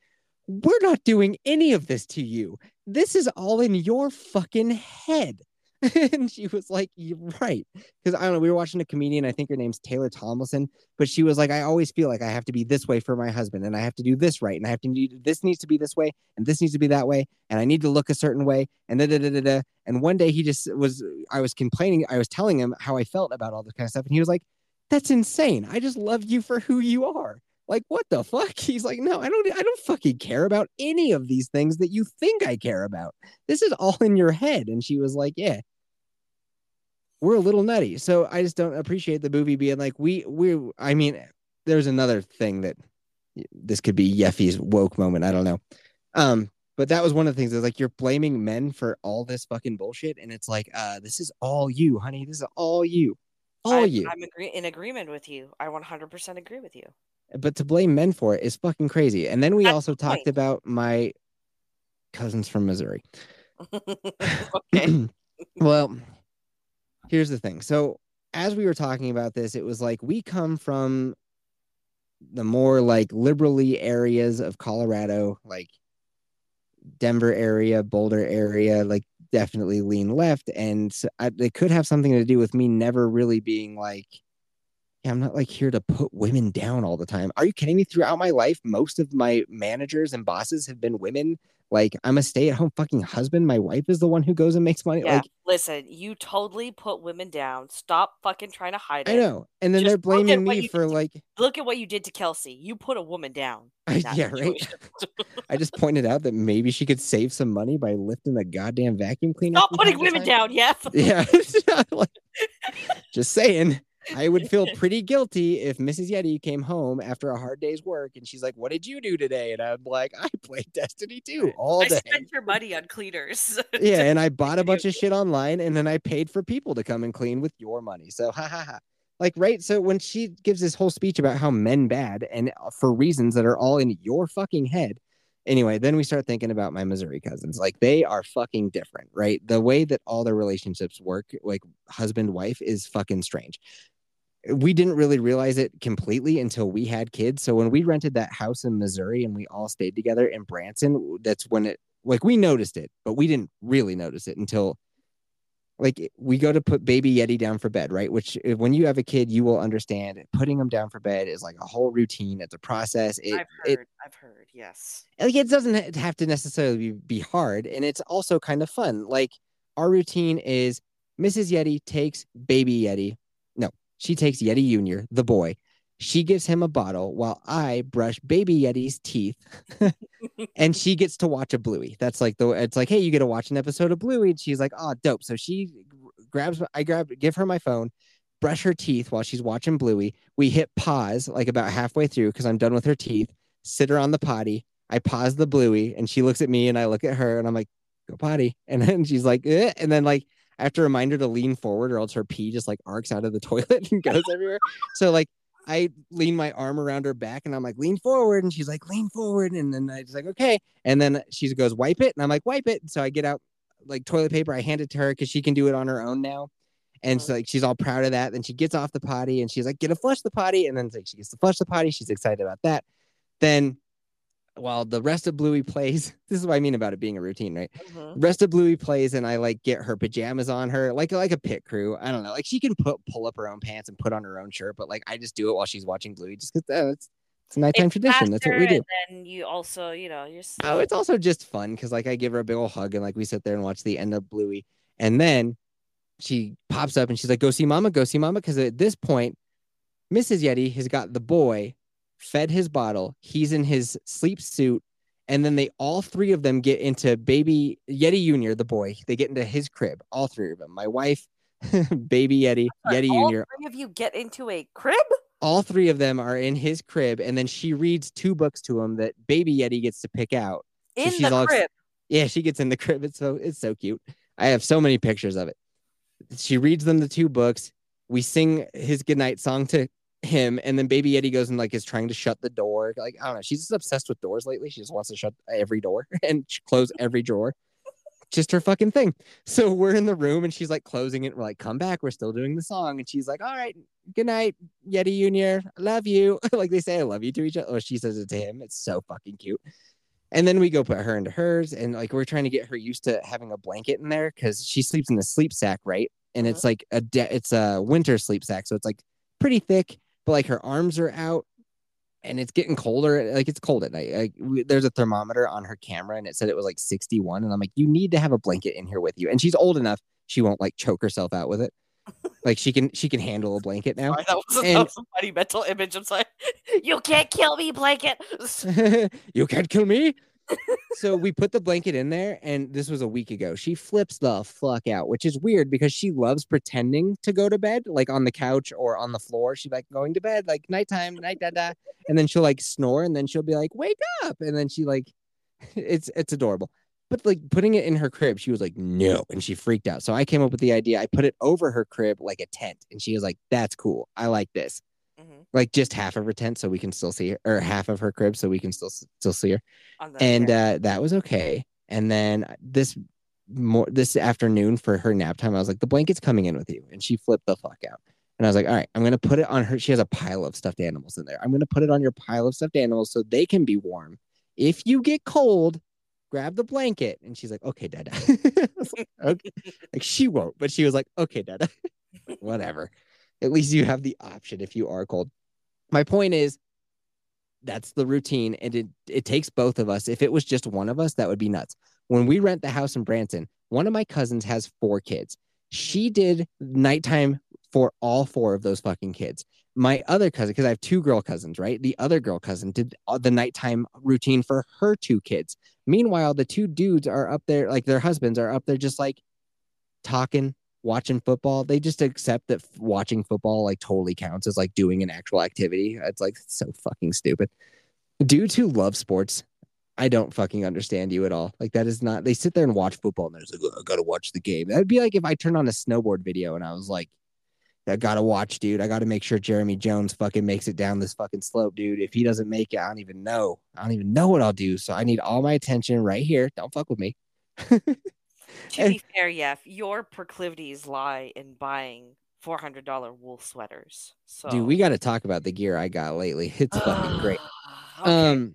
we're not doing any of this to you. This is all in your fucking head. <laughs> and she was like, You're right. Because I don't know, we were watching a comedian, I think her name's Taylor Tomlinson, but she was like, I always feel like I have to be this way for my husband, and I have to do this right, and I have to do this needs to be this way, and this needs to be that way, and I need to look a certain way, and da da da da. And one day he just was, I was complaining, I was telling him how I felt about all this kind of stuff, and he was like, That's insane. I just love you for who you are. Like, what the fuck? <laughs> He's like, no, I don't, I don't fucking care about any of these things that you think I care about. This is all in your head. And she was like, yeah. we're a little nutty. So I just don't appreciate the movie being like we we. I mean, there's another thing that this could be Yeffy's woke moment. I don't know. Um, but that was one of the things is like you're blaming men for all this fucking bullshit, and it's like, uh, this is all you, honey. This is all you, all I, you. I'm agree- in agreement with you. I 100% agree with you. But to blame men for it is fucking crazy. And then we That's also the talked about my cousins from Missouri. <laughs> <clears throat> okay. well, here's the thing. So, as we were talking about this, it was like we come from the more like liberally areas of Colorado, like Denver area, Boulder area, like definitely lean left. And so I, it could have something to do with me never really being like, I'm not like here to put women down all the time. Are you kidding me? Throughout my life, most of my managers and bosses have been women. Like I'm a stay at home fucking husband. My wife is the one who goes and makes money. Yeah. Like Listen, you totally put women down. Stop fucking trying to hide it. I know. And then Just they're blaming me for did. like, Look at what you did to Kelsey. You put a woman down. I- yeah, right. <laughs> I just pointed out that maybe she could save some money by lifting the goddamn vacuum cleaner. Stop putting women down, yes. Yeah. <laughs> Like, just saying. I would feel <laughs> pretty guilty if Mrs. Yeti came home after a hard day's work and she's like, What did you do today? And I'm like, I <laughs> played Destiny 2 all I day. I spent your money on cleaners. <laughs> Yeah, and I bought a bunch of shit online and then I paid for people to come and clean with your money. So ha ha ha. Like, right. So when she gives this whole speech about how men bad and uh, for reasons that are all in your fucking head. Anyway, then we start thinking about my Missouri cousins. Like they are fucking different, right? The way that all their relationships work, like husband wife, is fucking strange. We didn't really realize it completely until we had kids. So when we rented that house in Missouri and we all stayed together in Branson, that's when it like we noticed it, but we didn't really notice it until like we go to put baby Yeti down for bed, right? Which when you have a kid, you will understand putting them down for bed is like a whole routine. It's a process. It, I've it heard. I've heard. Yes. like it doesn't have to necessarily be, hard and it's also kind of fun like our routine is mrs yeti takes baby yeti she takes yeti junior the boy. She gives him a bottle while i brush baby yeti's teeth. <laughs> And she gets to watch a bluey. That's like the it's like hey you get to watch an episode of bluey. And she's like oh dope. So she grabs i grab give her my phone brush her teeth while she's watching bluey. We hit pause like about halfway through because i'm done with her teeth sit her on the potty. I pause the bluey and she looks at me and I look at her and I'm like, go potty. And then she's like, eh. and then like I have to remind her to lean forward or else her pee just like arcs out of the <laughs> toilet and goes everywhere. So like I lean my arm around her back and I'm like, lean forward. And she's like, lean forward. And then I just like, okay. And then she goes, wipe it. And I'm like, wipe it. And so I get out like toilet paper. I hand it to her because she can do it on her own now. And so uh-huh. like she's all proud of that. Then she gets off the potty and she's like, get to flush the potty. And then like, she gets to flush the potty. She's excited about that. Then while the rest of Bluey plays, <laughs> this is what I mean about it being a routine, right? Mhm. Rest of Bluey plays, and I like get her pajamas on her, like like a pit crew. I don't know, like she can put pull up her own pants and put on her own shirt, but like I just do it while she's watching Bluey, just because uh, it's it's a nighttime It's tradition. That's what we do. And then you also, you know, you're. s- Oh, it's also just fun because like I give her a big old hug and like we sit there and watch the end of Bluey, and then she pops up and she's like, "Go see Mama, go see Mama," because at this point, Mrs. Yeti has got the boy fed his bottle. He's in his sleep suit, and then they all three of them get into baby Yeti Junior, the boy. They get into his crib. All three of them. My wife, <laughs> baby Yeti, Yeti all Junior. three of you get into a crib. All three of them are in his crib, and then she reads two books to him that baby Yeti gets to pick out. So In the all ex- crib. Yeah, she gets in the crib. It's so it's so cute. I have so many pictures of it. She reads them the two books. We sing his goodnight song to him, and then Baby Yeti goes and like is trying to shut the door. Like I don't know, she's just obsessed with doors lately. She just wants to shut every door <laughs> and close every drawer. Just her fucking thing. So we're in the room and she's like closing it. We're like, come back. We're still doing the song. And she's like, all right, good night, Yeti Junior. I love you. <laughs> like they say I love you to each other. Or she says it to him. It's so fucking cute. And then we go put her into hers, and like we're trying to get her used to having a blanket in there because she sleeps in a sleep sack, right? And uh-huh. it's like a de- it's a winter sleep sack, so it's like pretty thick, but like her arms are out, and it's getting colder. Like it's cold at night. Like we, there's a thermometer on her camera, and it said it was like 61, and I'm like, you need to have a blanket in here with you. And she's old enough; she won't like choke herself out with it. <laughs> Like she can she can handle a blanket now. Sorry, that was, a, And- that was a funny mental image. I'm sorry. You can't kill me, blanket. <laughs> you can't kill me. So we put the blanket in there, and this was a week ago. She flips the fuck out, which is weird because she loves pretending to go to bed, like on the couch or on the floor. She's like going to bed, like nighttime, night da da, and then she'll like snore, and then she'll be like, "Wake up!" and then she like, <laughs> it's it's adorable. But like putting it in her crib, she was like, "No," and she freaked out. So I came up with the idea. I put it over her crib like a tent, and she was like, "That's cool. I like this." Like just half of her tent, so we can still see her, or half of her crib, so we can still still see her and uh, that was okay. And then this more this afternoon for her nap time, I was like, the blanket's coming in with you, and she flipped the fuck out. And I was like, all right, I'm gonna put it on her. She has a pile of stuffed animals in there. I'm gonna put it on your pile of stuffed animals so they can be warm. If you get cold, grab the blanket. And she's like, okay, Dada. <laughs> Like, okay. <laughs> Like she won't, but she was like, okay, Dada. <laughs> Whatever. At least you have the option if you are cold. My point is, that's the routine and it it takes both of us. If it was just one of us that would be nuts. When we rent the house in branson one of my cousins has four kids. She did nighttime for all four of those fucking kids. My other cousin because i have two girl cousins right? The other girl cousin did the nighttime routine for her two kids. Meanwhile the two dudes are up there like their husbands are up there just like talking watching football they just accept that watching football like totally counts as like doing an actual activity. It's like so fucking stupid. Dudes who love sports i don't fucking understand you at all. Like that is not they sit there and watch football and they're just like "Oh, i gotta watch the game. That'd be like if i turned on a snowboard video and i was like i gotta watch dude. I gotta make sure jeremy jones fucking makes it down this fucking slope dude. If he doesn't make it i don't even know. I don't even know what i'll do. So i need all my attention right here. Don't fuck with me <laughs> To be fair, yeah, your proclivities lie in buying four hundred dollar wool sweaters. So dude we gotta talk about the gear i got lately <laughs> it's fucking great Okay. Um,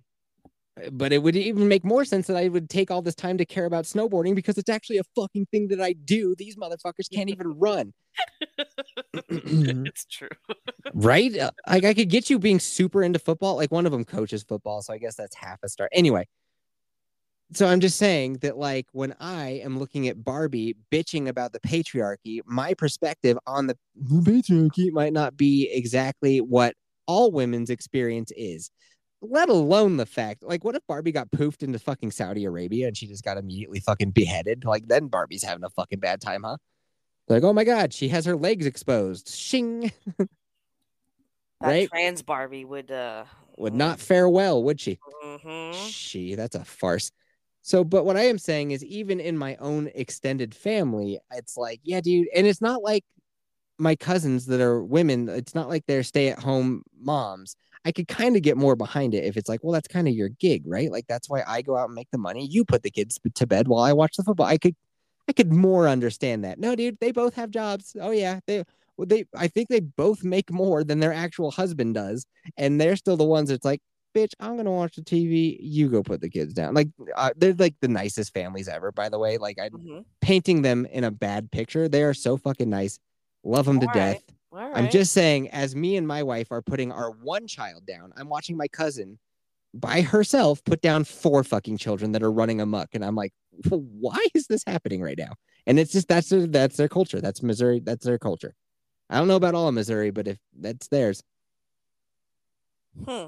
but it would even make more sense that I would take all this time to care about snowboarding because it's actually a fucking thing that I do. These motherfuckers can't even run, <clears throat> <laughs> it's true. <laughs> right? Uh, Like I could get you being super into football. Like one of them coaches football, so I guess that's half a star. Anyway, so I'm just saying that like when I am looking at Barbie bitching about the patriarchy, my perspective on the patriarchy might not be exactly what all women's experience is. Let alone the fact, like, what if Barbie got poofed into fucking Saudi Arabia and she just got immediately fucking beheaded? Like, then Barbie's having a fucking bad time, huh? Like, oh my god, she has her legs exposed. Shing <laughs> That Right? trans Barbie would uh would not fare well, would she? mhm. She, that's a farce. So, but what I am saying is, even in my own extended family, it's like, yeah, dude. And it's not like my cousins that are women, it's not like they're stay at home moms. I could kind of get more behind it if it's like, well, that's kind of your gig, right? Like, that's why I go out and make the money. You put the kids to bed while I watch the football. I could, I could more understand that. No, dude, they both have jobs. Oh, yeah. They, well, they, I think they both make more than their actual husband does. And they're still the ones that's like, bitch, I'm gonna watch the TV. You go put the kids down. Like uh, they're like the nicest families ever, by the way. Like I'm Mhm. painting them in a bad picture. They are so fucking nice. Love them to All death. right. I'm just saying, as me and my wife are putting our one child down, I'm watching my cousin by herself put down four fucking children that are running amok, and I'm like, why is this happening right now? And it's just that's their, that's their culture. That's Missouri. That's their culture. I don't know about all of Missouri, but if that's theirs, Hmm.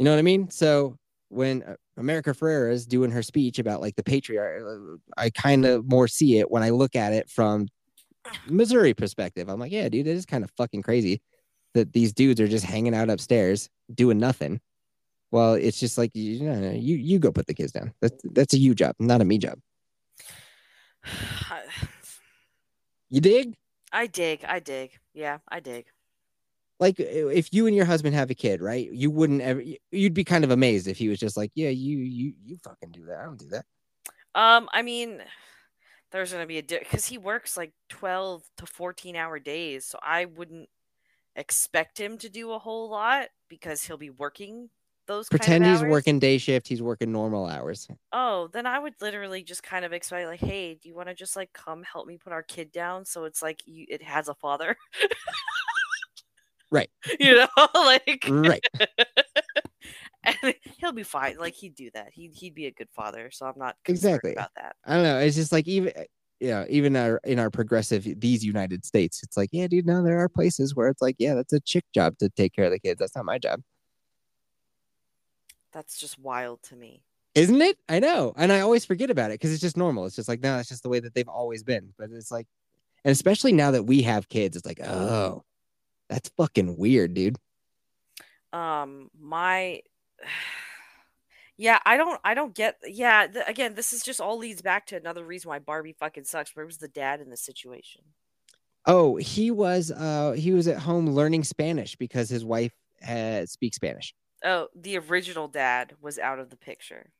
You know what I mean? So when uh, America Ferrera is doing her speech about like the patriarch, uh, I kind of more see it when I look at it from Missouri perspective. I'm like, yeah, dude, it is kind of fucking crazy that these dudes are just hanging out upstairs doing nothing. Well, it's just like you know, you you go put the kids down. That's that's a you job, not a me job. <sighs> You dig? I dig. I dig. Yeah, I dig. Like if you and your husband have a kid, right? You wouldn't ever. You'd be kind of amazed if he was just like, yeah, you you you fucking do that. I don't do that. Um, I mean, there's gonna be a because he works like twelve to fourteen hour days, so I wouldn't expect him to do a whole lot because he'll be working those. Pretend he's hours. working day shift. He's working normal hours. Oh, then I would literally just kind of expect like, hey, do you want to just like come help me put our kid down? So it's like you, it has a father. <laughs> Right. <laughs> You know, <laughs> like Right. <laughs> and he'll be fine. Like he'd do that. He'd he'd be a good father. So I'm not Exactly. about that. I don't know. It's just like even eh, yeah, even our in our progressive these United States, it's like, yeah, dude, no, there are places where it's like, yeah, that's a chick job to take care of the kids. That's not my job. That's just wild to me. Isn't it? I know. And I always forget about it because it's just normal. It's just like, no, it's just the way that they've always been. But it's like, and especially now that we have kids, it's like, oh, that's fucking weird, dude. Um, my. <sighs> Yeah, I don't, I don't get. Yeah, th- again, this is just all leads back to another reason why Barbie fucking sucks. Where was the dad in the situation? Oh, he was uh he was at home learning Spanish because his wife had speaks Spanish. Oh, the original dad was out of the picture.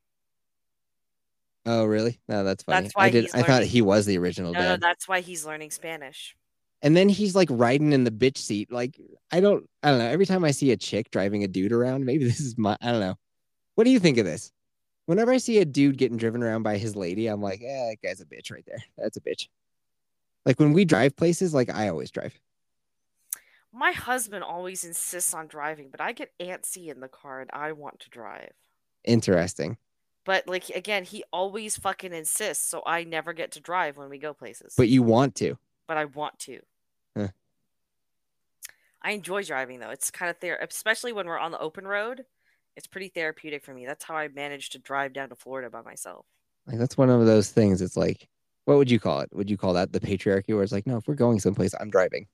Oh, really? No, that's funny. That's why I did I thought he was the original No, no, dad. that's why he's learning Spanish. And then he's like riding in the bitch seat. Like I don't I don't know. Every time I see a chick driving a dude around, maybe <laughs> this is my I don't know. What do you think of this? Whenever I see a dude getting driven around by his lady, I'm like, yeah, that guy's a bitch right there. That's a bitch. Like when we drive places, like I always drive. My husband always insists on driving, but I get antsy in the car and I want to drive. Interesting. But like again, he always fucking insists, so I never get to drive when we go places. But you want to. but I want to. I enjoy driving though. It's kind of there, especially when we're on the open road. It's pretty therapeutic for me. That's how I managed to drive down to Florida by myself. Like that's one of those things. It's like, what would you call it? Would you call that the patriarchy? Where it's like, no, if we're going someplace, I'm driving.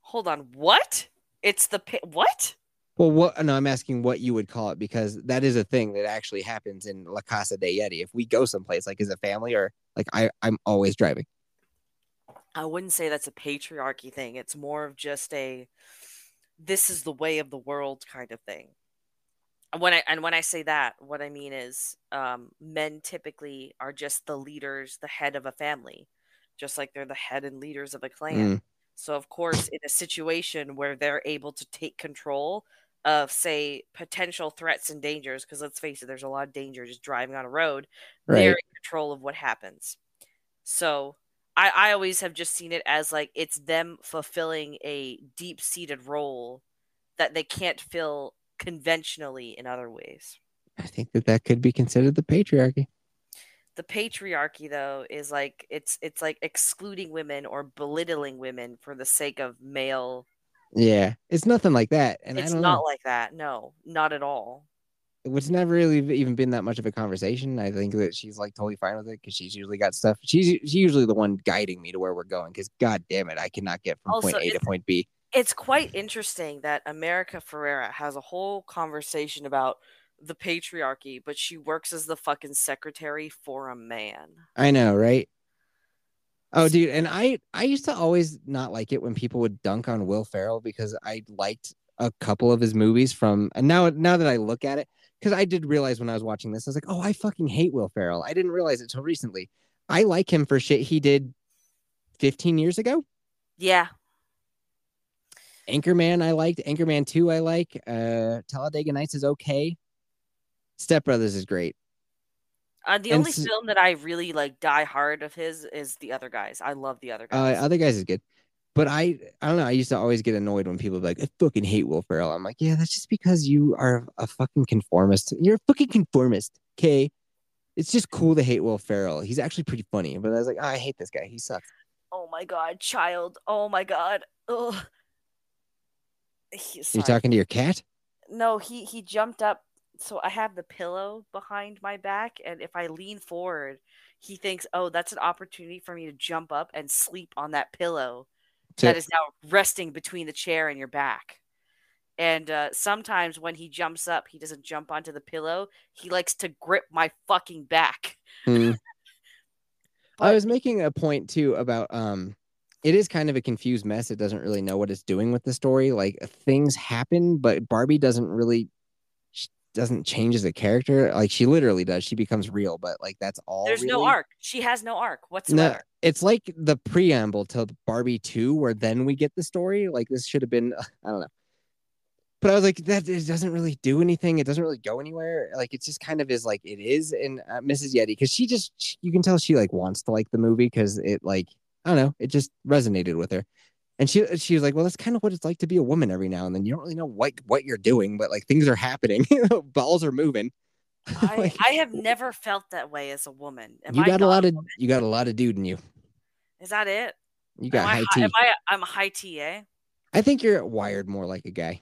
Hold on, what? It's the pi- what? Well, what? No, I'm asking what you would call it because that is a thing that actually happens in La Casa de Yeti. If we go someplace, like as a family, or like I, I'm always driving. I wouldn't say that's a patriarchy thing. It's more of just a this is the way of the world kind of thing. And when I and when I say that, what I mean is um, men typically are just the leaders, the head of a family, just like they're the head and leaders of a clan. Mm. So of course, in a situation where they're able to take control of say potential threats and dangers, because let's face it, there's a lot of danger just driving on a road, they're in control of what happens. So I, I always have just seen it as like it's them fulfilling a deep seated role that they can't fill conventionally in other ways. I think that that could be considered the patriarchy. The patriarchy though is like it's it's like excluding women or belittling women for the sake of male. Yeah, it's nothing like that, and it's I don't not know. like that. No, not at all. It's never really even been that much of a conversation. I think that she's like totally fine with it because she's usually got stuff. She's she's usually the one guiding me to where we're going. Because god damn it, I cannot get from Also, point A to point B. it's quite interesting that America Ferrera has a whole conversation about the patriarchy, but she works as the fucking secretary for a man. I know, right? Oh, dude, and I I used to always not like it when people would dunk on Will Ferrell because I liked a couple of his movies from and now now that I look at it because I did realize when I was watching this I was like, "Oh, I fucking hate Will Ferrell." I didn't realize it till recently. I like him for shit he did 15 years ago. Yeah, Anchorman I liked, Anchorman 2 I like, uh Talladega Nights is okay. Step Brothers is great. uh, the And only s- film that I really like die hard of his is The Other Guys. I love The Other Uh, Guys. other guys is good. But I, I don't know. I used to always get annoyed when people like, I fucking hate Will Ferrell. I'm like, yeah, that's just because you are a fucking conformist. You're a fucking conformist. Okay. It's just cool to hate Will Ferrell. He's actually pretty funny. But I was like, oh, I hate this guy. He sucks. oh my god, child. Oh my god. Ugh. He, You sorry. talking to your cat? No, he he jumped up. So I have the pillow behind my back, and if I lean forward, he thinks, "Oh, that's an opportunity for me to jump up and sleep on that pillow So- that is now resting between the chair and your back." And uh, sometimes when he jumps up, he doesn't jump onto the pillow. He likes to grip my fucking back. Hmm. <laughs> I was making a point too about um it is kind of a confused mess. It doesn't really know what it's doing with the story. Like things happen, but Barbie doesn't really doesn't change as a character. Like she literally does. She becomes real, but like that's all. There's no arc. She has no arc What's No, it's like the preamble to Barbie 2, where then we get the story. Like this should have been, <laughs> I don't know. But I was like, that it doesn't really do anything. It doesn't really go anywhere. Like it just kind of is like it is in uh, Mrs. Yeti because she just she- you can tell she like wants to like the movie because it like I don't know it just resonated with her. And she she was like, well, that's kind of what it's like to be a woman every now and then. You don't really know what what you're doing, but like things are happening, <laughs> balls are moving. <laughs> I, Like, I have never felt that way as a woman. Am you got a lot of woman? you got a lot of dude in you. Is that it? You got am I, high hi- T. am I I'm a high T, eh? I think you're wired more like a guy.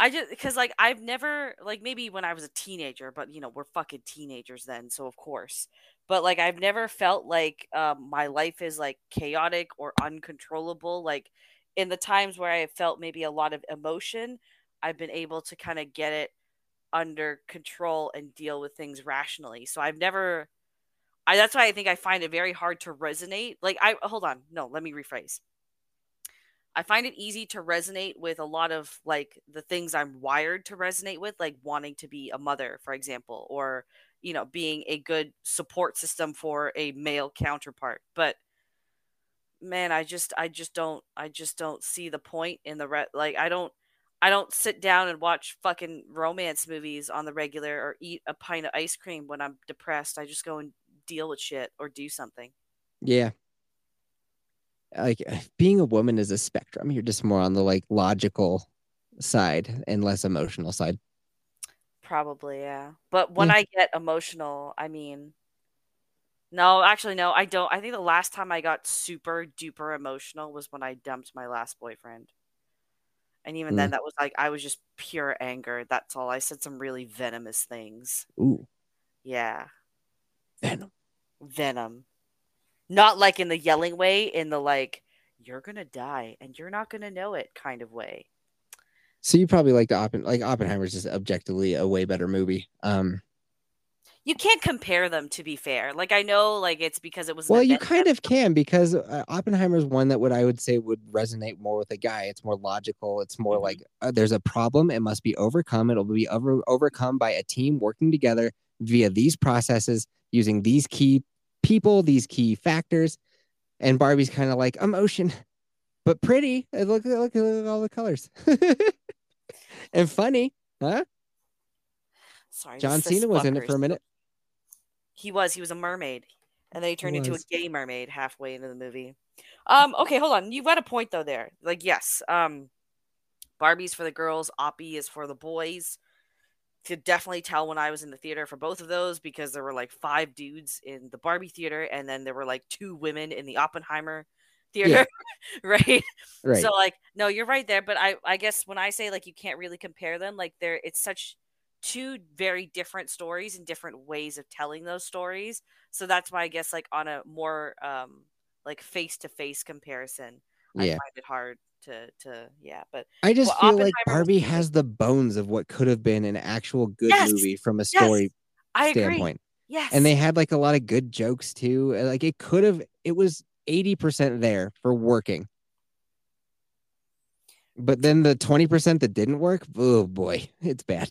I just because like I've never like maybe when I was a teenager, but you know we're fucking teenagers then, so of course. But like I've never felt like um, my life is like chaotic or uncontrollable. Like in the times where I have felt maybe a lot of emotion, I've been able to kind of get it under control and deal with things rationally. So I've never I that's why I think I find it very hard to resonate. Like I hold on, no, let me rephrase. I find it easy to resonate with a lot of like the things I'm wired to resonate with, like wanting to be a mother, for example, or you know, being a good support system for a male counterpart. But man, I just I just don't I just don't see the point in the re- like I don't I don't sit down and watch fucking romance movies on the regular or eat a pint of ice cream when I'm depressed. I just go and deal with shit or do something. Yeah. Like eh, being a woman is a spectrum. You're just more on the like logical side and less emotional side. Probably, yeah. But when Yeah. I get emotional, I mean, no, actually, no, I don't. I think the last time I got super duper emotional was when I dumped my last boyfriend. And even then, mm. that was like, I was just pure anger. That's all. I said some really venomous things. Ooh, Yeah. venom. Venom. Not like in the yelling way, in the like, you're to die and you're not to know it kind of way. So you probably like the Oppen like Oppenheimer's just objectively a way better movie. Um, You can't compare them, to be fair. Like, I know, like, it's because it was. well, you kind of can because uh, Oppenheimer's one that would I would say would resonate more with a guy. It's more logical. It's more Mhm. like uh, there's a problem. It must be overcome. It'll be over overcome by a team working together via these processes using these key people, these key factors. And Barbie's kind of like emotion, but pretty. Look, look, look at all the colors. <laughs> and funny, huh? Sorry. John Cena was in it for a minute. He was. He was a mermaid, and then he turned into a gay mermaid halfway into the movie. Um. Okay, hold on. You've got a point though. There, like, yes. Um, Barbie's for the girls. Oppie is for the boys. Could definitely tell when I was in the theater for both of those because there were like five dudes in the Barbie theater, and then there were like two women in the Oppenheimer theater. right. <laughs> Right. So like, no, you're right there. But I, I guess when I say like you can't really compare them, like they're it's such two very different stories and different ways of telling those stories. So that's why I guess like on a more um like face to face comparison, I yeah. find it hard to to yeah. But I just Well, feel like Oppenheimer was Barbie has the bones of what could have been an actual good Yes, movie from a yes, story I agree. standpoint. Yes. And they had like a lot of good jokes too. Like it could have it was 80% there for working. But then the 20% that didn't work, oh boy, it's bad.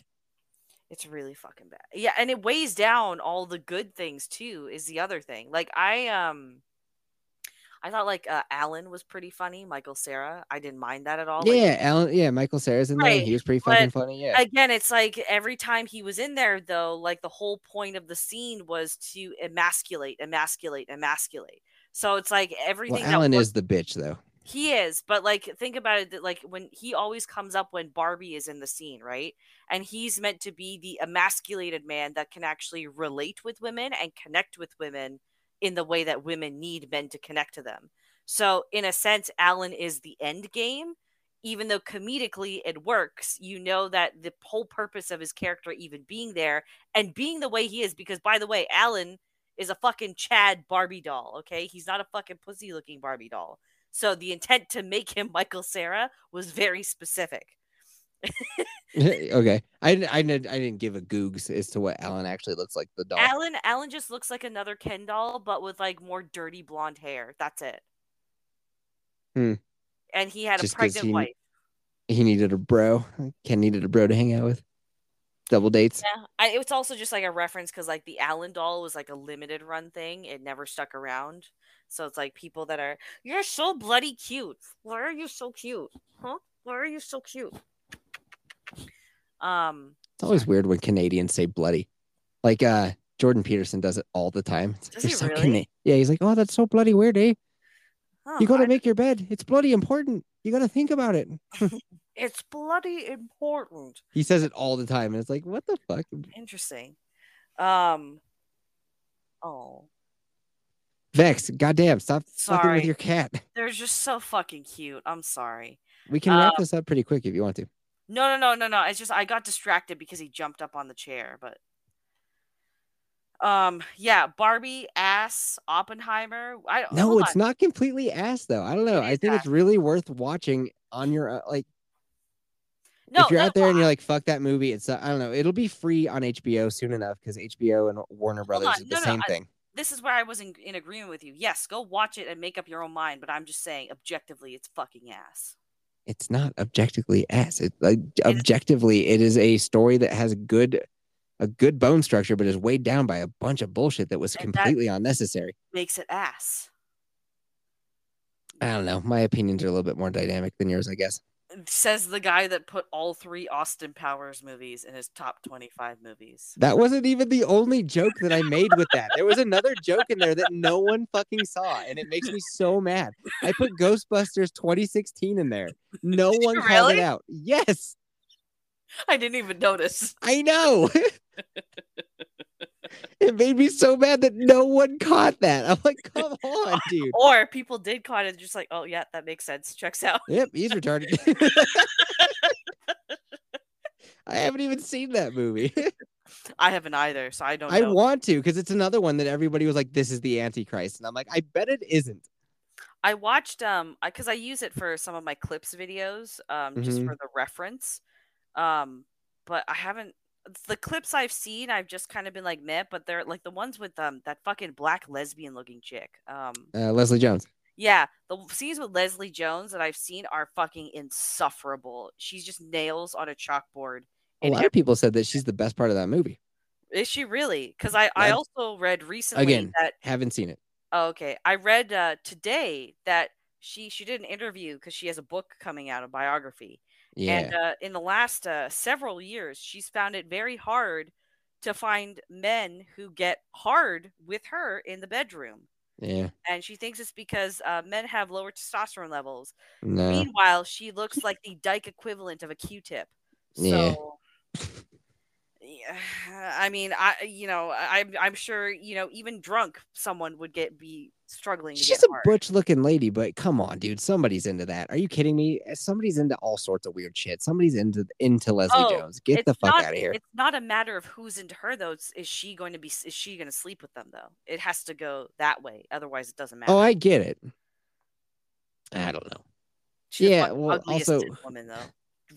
It's really fucking bad. Yeah, and it weighs down all the good things too. Is the other thing. Like I um, I thought like uh, Alan was pretty funny. Michael Cera, I didn't mind that at all. Like, yeah, Alan, yeah, Michael Cera's in there. He was pretty fucking funny. Yeah. again, it's like every time he was in there, though, like the whole point of the scene was to emasculate, emasculate, emasculate. So it's like everything. well, Alan was- is the bitch though. He is, but like think about it that like when he always comes up when Barbie is in the scene, right? And he's meant to be the emasculated man that can actually relate with women and connect with women in the way that women need men to connect to them. So in a sense, Alan is the end game. Even though comedically it works, you know that the whole purpose of his character even being there and being the way he is, because by the way, Alan is a fucking Chad Barbie doll, okay? He's not a fucking pussy looking Barbie doll. So the intent to make him Michael Cera was very specific. <laughs> <laughs> okay. I didn't I I didn't give a googs as to what Alan actually looks like the doll. Alan Alan just looks like another Ken doll, but with like more dirty blonde hair. That's it. Hmm. And he had Just a pregnant he- wife. He needed a bro. Ken needed a bro to hang out with. Double dates. Yeah, I, it was also just like a reference because like the Alan doll was like a limited run thing. It never stuck around. So it's like people that are you're so bloody cute. Why are you so cute? Huh? Why are you so cute? Um, It's always weird when Canadians say bloody. Like uh Jordan Peterson does it all the time. It's Does "You're he so really? Cana-" Yeah, he's like, Oh, that's so bloody weird, eh? You gotta make your bed. It's bloody important. You gotta think about it. <laughs> <laughs> it's bloody important. He says it all the time, and it's like, what the fuck? Interesting. Um. Oh, Vex, goddamn, stop fucking with your cat. <laughs> they're just so fucking cute. I'm sorry. We can wrap Um, this up pretty quick if you want to. No, no, no, no, no. It's just I got distracted because he jumped up on the chair, but um yeah, Barbie ass Oppenheimer. I No, it's on. not completely ass though. I don't know. It I think ass. it's really worth watching on your uh, like No, if you're no, out there and you're like fuck that movie. It's uh, I don't know. It'll be free on HBO soon enough because HBO and Warner Brothers on. is the No, same I- thing. this is where I was in, in agreement with you. Yes, go watch it and make up your own mind, but I'm just saying objectively it's fucking ass. It's not objectively ass. It like objectively it is a story that has good a good bone structure, but is weighed down by a bunch of bullshit that was And that- completely unnecessary. Makes it ass. I don't know. My opinions are a little bit more dynamic than yours, I guess. Says the guy that put all three Austin Powers movies in his top 25 movies. That wasn't even the only joke that I made with that. There was another joke in there that no one fucking saw, and it makes me so mad. I put Ghostbusters 2016 in there. No Did <laughs> one called it out. Yes, I didn't even notice. I know. <laughs> it made me so mad that no one caught that. I'm like, <laughs> come on, dude. Or people did caught it just like, oh yeah, that makes sense. Checks out. Yep, he's retarded. <laughs> I haven't even seen that movie. I haven't either, so I don't I know. want to because it's another one that everybody was like, "This is the Antichrist," and I'm like, I bet it isn't. I watched um because I use it for some of my clips videos um just Mhm. for the reference. Um but I haven't the clips I've seen I've just kind of been like meh, but they're like the ones with um that fucking black lesbian looking chick. Um Uh, Leslie Jones. yeah, the scenes with Leslie Jones that I've seen are fucking insufferable. She's just nails on a chalkboard. A lot of people said that she's the best part of that movie. Is she really? Because I, I I've- also read recently Again, that haven't seen it. oh, okay. I read uh, today that she she did an interview because she has a book coming out, a biography. Yeah, And uh, in the last uh, several years, she's found it very hard to find men who get hard with her in the bedroom. yeah. And she thinks it's because uh, men have lower testosterone levels. No, Meanwhile, she looks like the dyke equivalent of a Q-tip. So, yeah, I mean, I you know, I'm I'm sure you know even drunk someone would get be struggling. She's a hard. butch-looking lady, but come on, dude, somebody's into that. Are you kidding me? Eh, somebody's into all sorts of weird shit. Somebody's into into Leslie Oh, Jones. Get the fuck not- out of here. It's not a matter of who's into her though. It's, is she going to be? Is she going to sleep with them though? It has to go that way. Otherwise, it doesn't oh, matter. Oh, I get it. I don't know. She's yeah, well, also- woman though.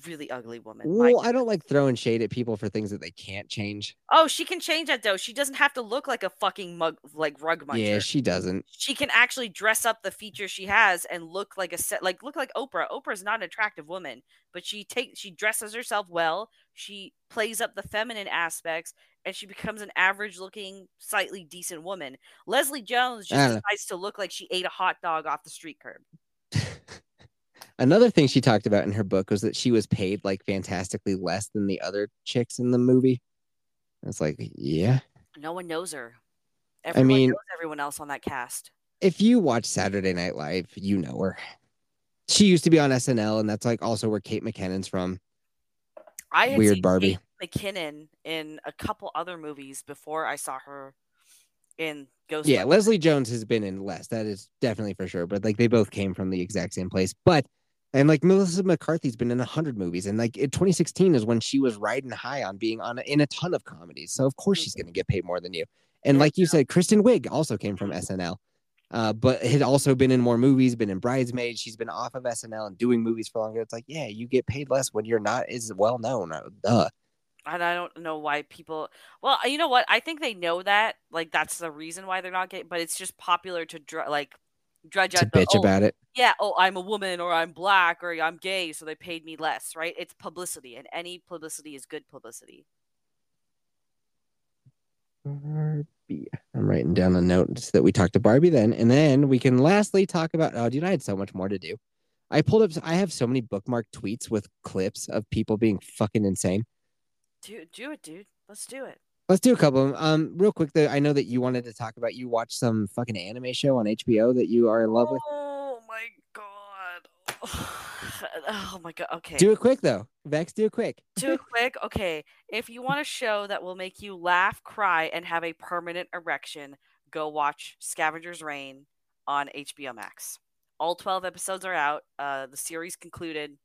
Really ugly woman. Well, I don't like throwing shade at people for things that they can't change. Oh, she can change that though. She doesn't have to look like a fucking mug, like rug muncher. Yeah, she doesn't. she can actually dress up the features she has and look like a set, like look like Oprah. Oprah's not an attractive woman, but she takes she dresses herself well. She plays up the feminine aspects, and she becomes an average-looking, slightly decent woman. Leslie Jones just know. decides to look like she ate a hot dog off the street curb. Another thing she talked about in her book was that she was paid like fantastically less than the other chicks in the movie. It's like, yeah. No one knows her. Everyone mean- knows everyone else on that cast. If you watch Saturday Night Live, you know her. She used to be on SNL, and that's like also where Kate McKinnon's from. I had Weird seen Barbie. Kate McKinnon in a couple other movies before I saw her in Ghost. Yeah, Leslie Jones has been in less. That is definitely for sure. But like they both came from the exact same place. But and like Melissa McCarthy's been in a hundred movies, and like in 2016 is when she was riding high on being on a, in a ton of comedies. So of course she's going to get paid more than you. And like you said, Kristen Wiig also came from SNL, uh, but had also been in more movies. Been in Bridesmaids. She's been off of SNL and doing movies for longer. It's like yeah, you get paid less when you're not as well known. Uh, Duh. and I don't know why people. Well, you know what? I think they know that. Like that's the reason why they're not getting. But it's just popular to dr- like drudge To out the, bitch oh, about it. yeah, oh, I'm a woman or I'm black or I'm gay, so they paid me less, right? It's publicity, and any publicity is good publicity. Barbie. I'm writing down a note so that we talked to Barbie then, and then we can lastly talk about. Oh, dude, I had so much more to do. I pulled up. I have so many bookmarked tweets with clips of people being fucking insane. Do do it, dude. Let's do it. Let's do a couple of them. Um, real quick though, I know that you wanted to talk about. You watched some fucking anime show on HBO that you are in love with. Oh my god. <sighs> Oh my god. Okay. Do it quick though, Vex. Do it quick. Too quick. Okay. If you want a show that will make you laugh, cry, and have a permanent erection, go watch Scavenger's Reign on HBO Max. All 12 episodes are out. Uh, the series concluded.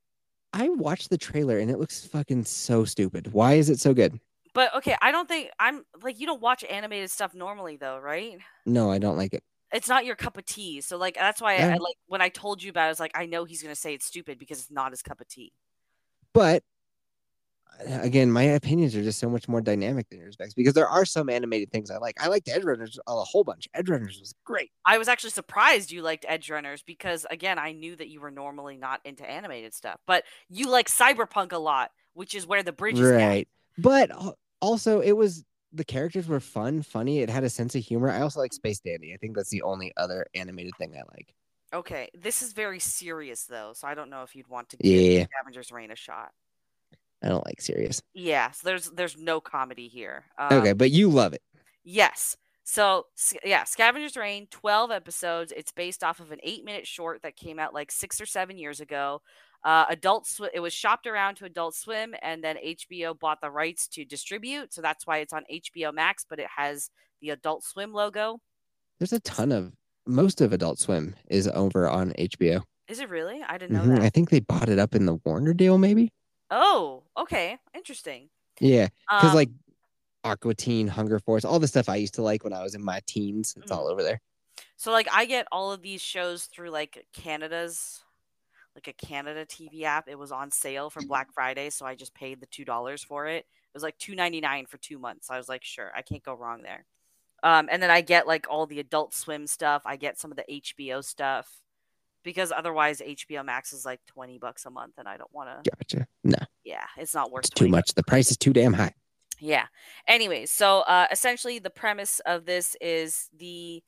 I watched the trailer and it looks fucking so stupid. Why is it so good? But okay, I don't think I'm like you don't watch animated stuff normally though, right? No, I don't like it. It's not your cup of tea. So like that's why I, Yeah. I like when I told you about it, I was like, I know he's gonna say it's stupid because it's not his cup of tea. But uh, again, my opinions are just so much more dynamic than yours, Bex, because there are some animated things I like. I liked Edge Runners a whole bunch. Edge Runners was great. I was actually surprised you liked Edge Runners because again, I knew that you were normally not into animated stuff, but you like cyberpunk a lot, which is where the bridge is at. But also, it was the characters were fun, funny. It had a sense of humor. I also like Space Dandy. I think that's the only other animated thing I like. Okay, this is very serious though, so I don't know if you'd want to give Yeah. Scavenger's Reign a shot. I don't like serious. Yeah, so there's there's no comedy here. Um, Okay, but you love it. Yes. So yeah, Scavenger's Reign, twelve episodes. It's based off of an eight-minute short that came out like six or seven years ago. Uh, Adult Swim. It was shopped around to Adult Swim, and then HBO bought the rights to distribute. So that's why it's on HBO Max, but it has the Adult Swim logo. There's a ton of most of Adult Swim is over on HBO. Is it really? I didn't know Mhm, that. I think they bought it up in the Warner deal, maybe. Oh, okay, interesting. Yeah, because Um, like Aqua Teen, Hunger Force, all the stuff I used to like when I was in my teens, it's all over there. So like I get all of these shows through like Canada's like a Canada TV app. It was on sale for Black Friday, so I just paid the two dollars for it. It was like two ninety nine for two months. I was like, sure, I can't go wrong there. Um, and then I get like all the Adult Swim stuff. I get some of the HBO stuff because otherwise HBO Max is like twenty bucks a month, and I don't want to. Gotcha. No, Yeah, it's not worth it's too much. The price is too damn high. yeah. Anyways, so uh, essentially, the premise of this is the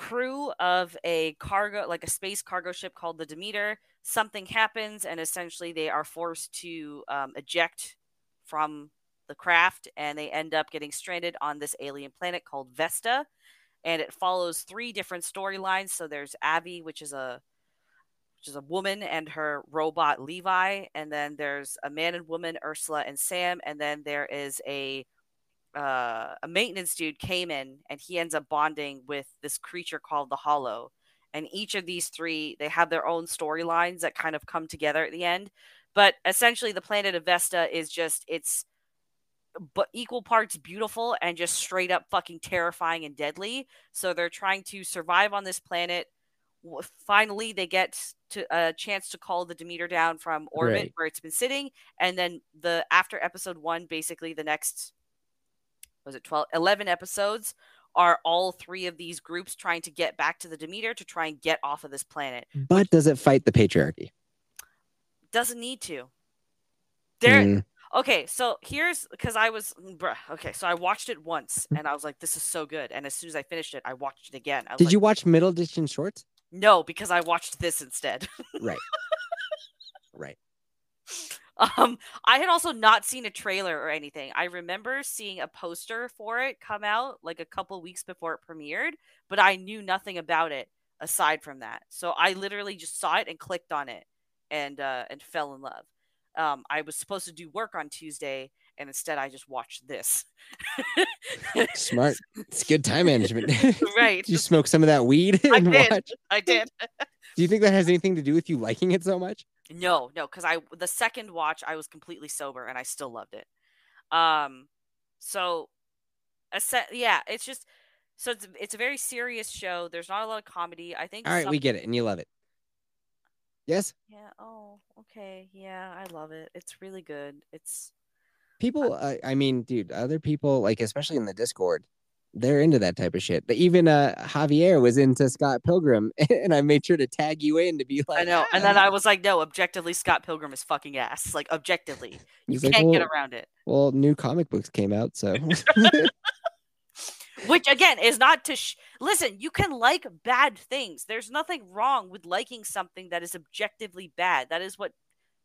crew of a cargo, like a space cargo ship called the Demeter. Something happens, and essentially, they are forced to um, eject from the craft, and they end up getting stranded on this alien planet called Vesta. And it follows three different storylines. So there's Abby, which is a which is a woman and her robot Levi, and then there's a man and woman Ursula and Sam, and then there is a uh, a maintenance dude came in and he ends up bonding with this creature called the Hollow, and each of these three they have their own storylines that kind of come together at the end, but essentially the planet of Vesta is just it's but equal parts beautiful and just straight up fucking terrifying and deadly. So they're trying to survive on this planet. Finally, they get to a chance to call the Demeter down from orbit Right. where it's been sitting, and then the after episode one, basically the next was it 12 11 episodes are all three of these groups trying to get back to the Demeter to try and get off of this planet. But does it fight the patriarchy? Doesn't need to. There, Mm, Okay, so here's because I was bruh, okay, so I watched it once and I was like, this is so good. And as soon as I finished it, I watched it again. Did like, you watch Middle Distance Shorts? No, because I watched this instead. <laughs> Right. right. Um, I had also not seen a trailer or anything. I remember seeing a poster for it come out like a couple weeks before it premiered, but I knew nothing about it aside from that. So I literally just saw it and clicked on it and uh and fell in love. Um, I was supposed to do work on Tuesday, and instead I just watched this. <laughs> Smart. <laughs> It's good time management. <laughs> right. You smoke some of that weed I did. watch? I did. Do you think that has anything to do with you liking it so much? No, no, because I the second watch I was completely sober and I still loved it. Um, so, a set, yeah, it's just so it's it's a very serious show. There's not a lot of comedy. I think. All right, some- we get it, and you love it. Yes, Yeah. Oh, okay. Yeah, I love it. It's really good. It's people. Uh, I mean, dude, other people like, especially in the Discord, they're into that type of shit. But even uh, Javier was into Scott Pilgrim, <laughs> and I made sure to tag you in to be like, I know. And then I was like, no, objectively, Scott Pilgrim is fucking ass. Like objectively, <laughs> you He's can't get "Well- around it. Well, new comic books came out, so <laughs> Which again is not to sh- listen. You can like bad things. There's nothing wrong with liking something that is objectively bad. That is what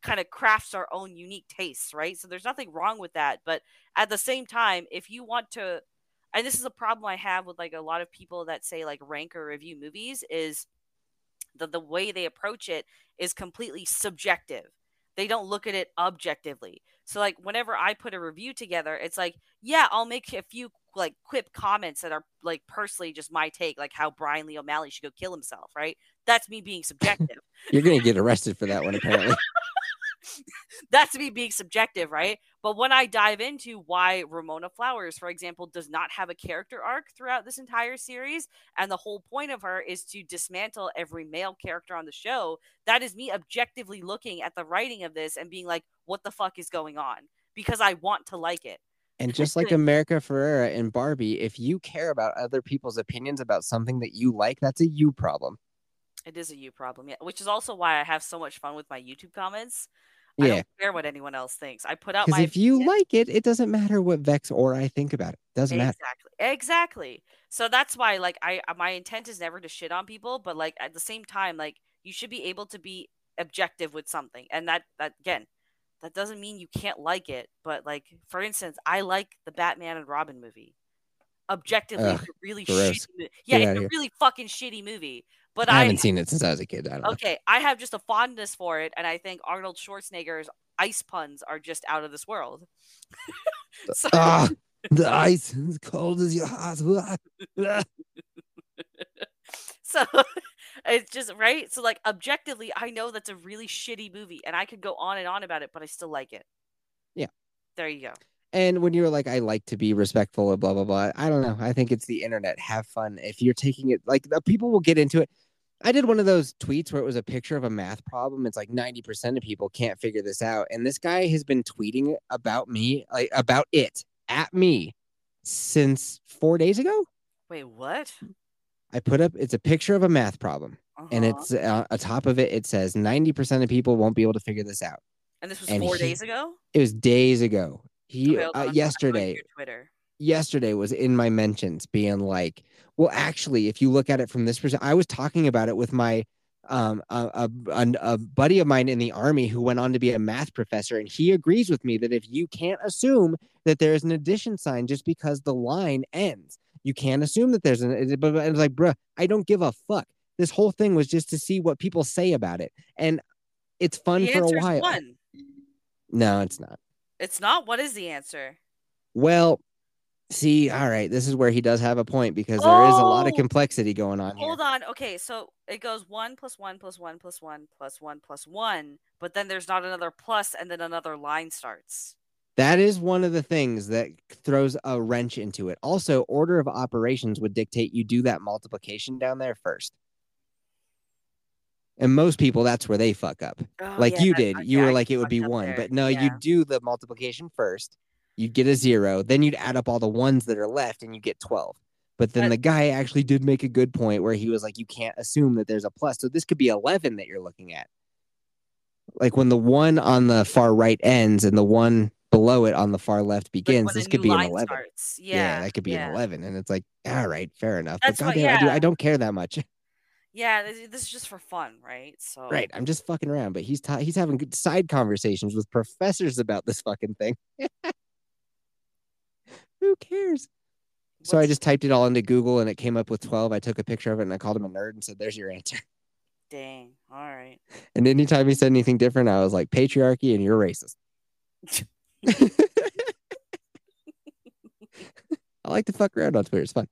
kind of crafts our own unique tastes, right? So there's nothing wrong with that. But at the same time, if you want to, and this is a problem I have with like a lot of people that say like rank or review movies is the the way they approach it is completely subjective. They don't look at it objectively. So like whenever I put a review together, it's like, yeah, I'll make a few like quip comments that are like personally just my take, like how Brian Lee O'Malley should go kill himself, right? That's me being subjective. <laughs> you're gonna get arrested for that one, apparently. <laughs> that's me being subjective, right? But when I dive into why Ramona Flowers, for example, does not have a character arc throughout this entire series, and the whole point of her is to dismantle every male character on the show, that is me objectively looking at the writing of this and being like, what the fuck is going on? Because I want to like it. And just like America Ferrera and Barbie, if you care about other people's opinions about something that you like, that's a you problem. It is a you problem, yeah. Which is also why I have so much fun with my YouTube comments. I Yeah. don't care what anyone else thinks. I put out my if you opinion. like it, it doesn't matter what Vex or I think about it. Doesn't matter. Exactly. Exactly. So that's why like I uh, my intent is never to shit on people, but like at the same time like you should be able to be objective with something. And that that again, that doesn't mean you can't like it, but like for instance, I like the Batman and Robin movie. Objectively, it's a really gross. shitty mo- Yeah, Get it's a here. really fucking shitty movie. But I I, haven't seen it since I was a kid. I don't know. okay, I have just a fondness for it, and I think Arnold Schwarzenegger's ice puns are just out of this world. <laughs> so, Ah, <laughs> the ice is cold as your heart. <laughs> So it's just right. So like objectively, I know that's a really shitty movie, and I could go on and on about it, but I still like it. Yeah. There you go. And when you're like, I like to be respectful of blah blah blah. I don't know. I think it's the internet. Have fun. If you're taking it like people will get into it. I did one of those tweets where it was a picture of a math problem. It's like 90% of people can't figure this out. And this guy has been tweeting about me, like about it at me since four days ago. Wait, what? I put up it's a picture of a math problem. And Uh-huh. it's uh, atop of it, it says 90% of people won't be able to figure this out. and this was and four he- days ago. It was days ago. He Okay, uh, I'm going to yesterday Twitter. Yesterday was in my mentions being like, well, actually, if you look at it from this perspective, I was talking about it with my um a, a, a, buddy of mine in the army who went on to be a math professor, and he agrees with me that if you can't assume that there's an addition sign just because the line ends, you can't assume that there's an. But it's like, bruh, I don't give a fuck. This whole thing was just to see what people say about it, and it's fun The for a while. one. No, it's not. It's not. What is the answer? Well, see, all right, this is where he does have a point because there is a lot of Oh! complexity going on here. Hold on. Okay, so it goes one plus one plus one plus one plus one plus one, but then there's not another plus, and then another line starts. That is one of the things that throws a wrench into it. Also, order of operations would dictate you do that multiplication down there first. And most people, that's where they fuck up. Oh, like yeah, you did. uh, You yeah, were I like, it would be one. there. But no, Yeah. you do the multiplication first. You'd get a zero. Then you'd add up all the ones that are left and you get 12. But then the guy actually did make a good point where he was like, you can't assume that there's a plus. So this could be 11 that you're looking at. Like when the one on the far right ends and the one below it on the far left begins, a this could be an 11. Yeah, Yeah, that could be yeah. an 11. And it's like, all right, fair enough. That's but goddamn, I, do, I don't care that much. <laughs> Yeah, this, this is just for fun, right? So right. I'm just fucking around. But he's ta- he's having good side conversations with professors about this fucking thing. <laughs> Who cares? So I just typed it all into Google and it came up with 12. I took a picture of it and I called him a nerd and said, there's your answer. <laughs> dang. All right. And anytime he said anything different, I was like, patriarchy and you're racist. <laughs> I like to fuck around on Twitter. It's fun.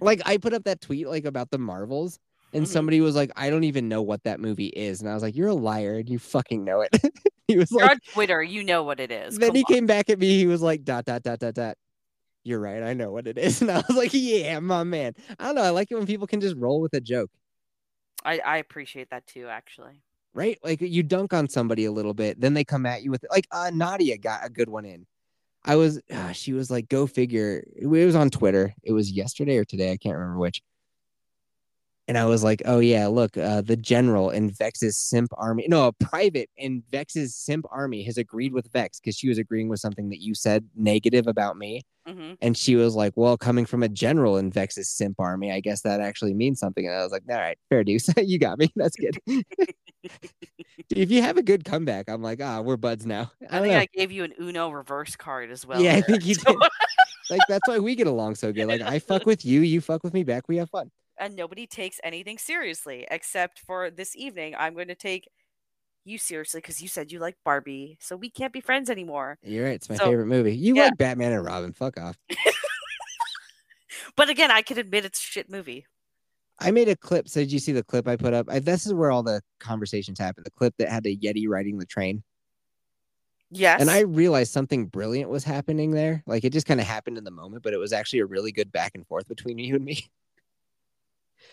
Like I put up that tweet like about the Marvels, and Mhm. somebody was like, I don't even know what that movie is. And I was like, You're a liar and you fucking know it. <laughs> he was You're like on Twitter. You know what it is. then Come he on. came back at me, he was like, dot dot dot dot dot. You're right, I know what it is. <laughs> And I was like, Yeah, my man. I don't know. I like it when people can just roll with a joke. I, I appreciate that too, actually. right? Like you dunk on somebody a little bit, then they come at you with like uh, Nadia got a good one in. I was, uh, she was like, go figure. It was on Twitter. It was yesterday or today. I can't remember which. And I was like, oh yeah, look, uh, the general in Vex's simp army, no, a private in Vex's simp army has agreed with Vex because she was agreeing with something that you said negative about me. hmm And she was like, well, coming from a general in Vex's simp army, I guess that actually means something. And I was like, all right, fair dues. <laughs> you got me. <laughs> That's good. <laughs> if you have a good comeback, I'm like, ah, we're buds now. I I think know. I gave you an Uno reverse card as well. yeah, I think you did. like that's why we get along so good. Like I fuck with you, you fuck with me back. We have fun. And nobody takes anything seriously except for this evening. I'm going to take you seriously because you said you like Barbie, so we can't be friends anymore. You're right. It's my So, favorite movie. You yeah. like Batman and Robin. Fuck off. <laughs> But again, I can admit it's a shit movie. I made a clip. So did you see the clip I put up? I, this is where all the conversations happen. The clip that had the Yeti riding the train. Yes. And I realized something brilliant was happening there. Like it just kind of happened in the moment, but it was actually a really good back and forth between you and me. <laughs>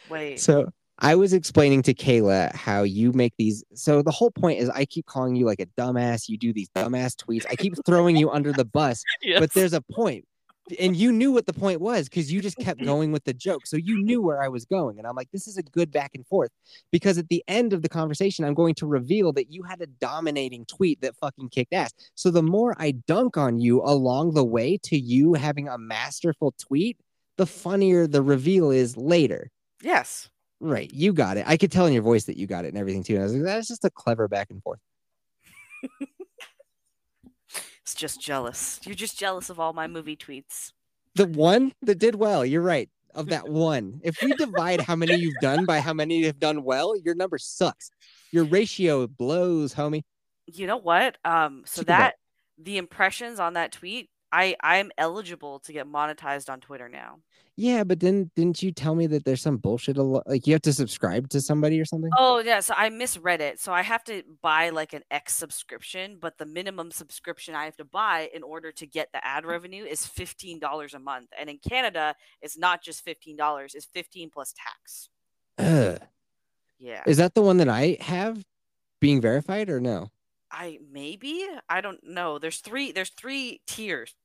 wait. So I was explaining to Kayla how you make these. So the whole point is I keep calling you like a dumbass. You do these dumbass tweets. I keep throwing you under the bus, <laughs> but there's a point. And you knew what the point was because you just kept mm-hmm. going with the joke. So you knew where I was going. And I'm like, this is a good back and forth. Because at the end of the conversation, I'm going to reveal that you had a dominating tweet that fucking kicked ass. So the more I dunk on you along the way to you having a masterful tweet, the funnier the reveal is later. Yes. Right. You got it. I could tell in your voice that you got it and everything too. And I was like, that's just a clever back and forth. <laughs> It's just jealous. You're just jealous of all my movie tweets. The one that did well, you're right. Of that one. If we divide how many you've done by how many you have done well, your number sucks. Your ratio blows, homie. You know what? Um, so that the impressions on that tweet, I I'm eligible to get monetized on Twitter now. Yeah, but then didn't you tell me that there's some bullshit alo- like you have to subscribe to somebody or something? Oh yeah, so I misread it. So I have to buy like an X subscription, but the minimum subscription I have to buy in order to get the ad revenue is fifteen dollars a month. And in Canada, it's not just fifteen dollars; it's fifteen plus tax. Ugh. Yeah, Is that the one that I have being verified or no? I maybe I don't know. There's three. There's three tiers.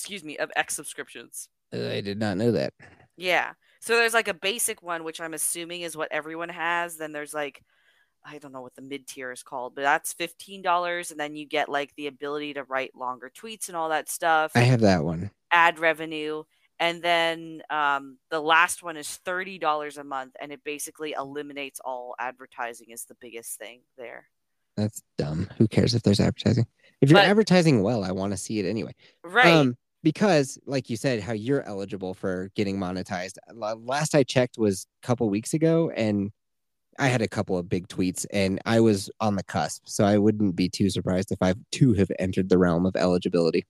Excuse me, of X subscriptions. I did not know that. Yeah. So there's like a basic one, which I'm assuming is what everyone has. Then there's like, I don't know what the mid tier is called, but that's fifteen dollars, and then you get like the ability to write longer tweets and all that stuff, I have that one. ad revenue, and then um, the last one is thirty dollars a month, and it basically eliminates all advertising. Is the biggest thing there. That's dumb. Who cares if there's advertising? If you're But- advertising well, I want to see it anyway. Right. Um, because, like you said, how you're eligible for getting monetized. Last I checked was a couple weeks ago, and I had a couple of big tweets, and I was on the cusp. So I wouldn't be too surprised if I too have entered the realm of eligibility.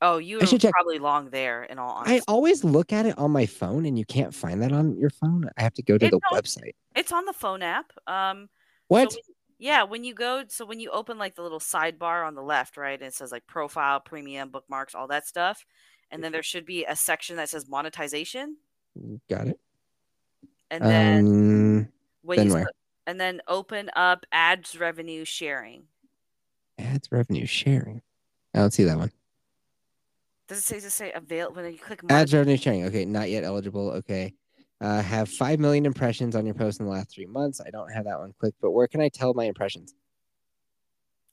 oh, you I should check. probably long there. In all honesty. I always look at it on my phone, and you can't find that on your phone. I have to go to It the don't- website. it's on the phone app. Um, What? So yeah, when you go, so when you open like the little sidebar on the left, right, and it says like profile, premium, bookmarks, all that stuff, and then there should be a section that says monetization, Got it. and then Um, when then you and then open up ads revenue sharing. ads revenue sharing. I don't see that one. Does it say it say avail when you click Ads revenue sharing. Okay, not yet eligible. Okay. Uh, have 5 million impressions on your post in the last three months. I don't have that one clicked, but where can I tell my impressions?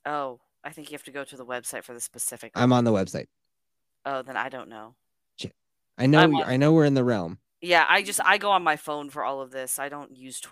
Oh, I think you have to go to the website for the specific. I'm on the website. Oh, then I don't know. I know on- I know we're in the realm. Yeah, I just I go on my phone for all of this. I don't use Twitter.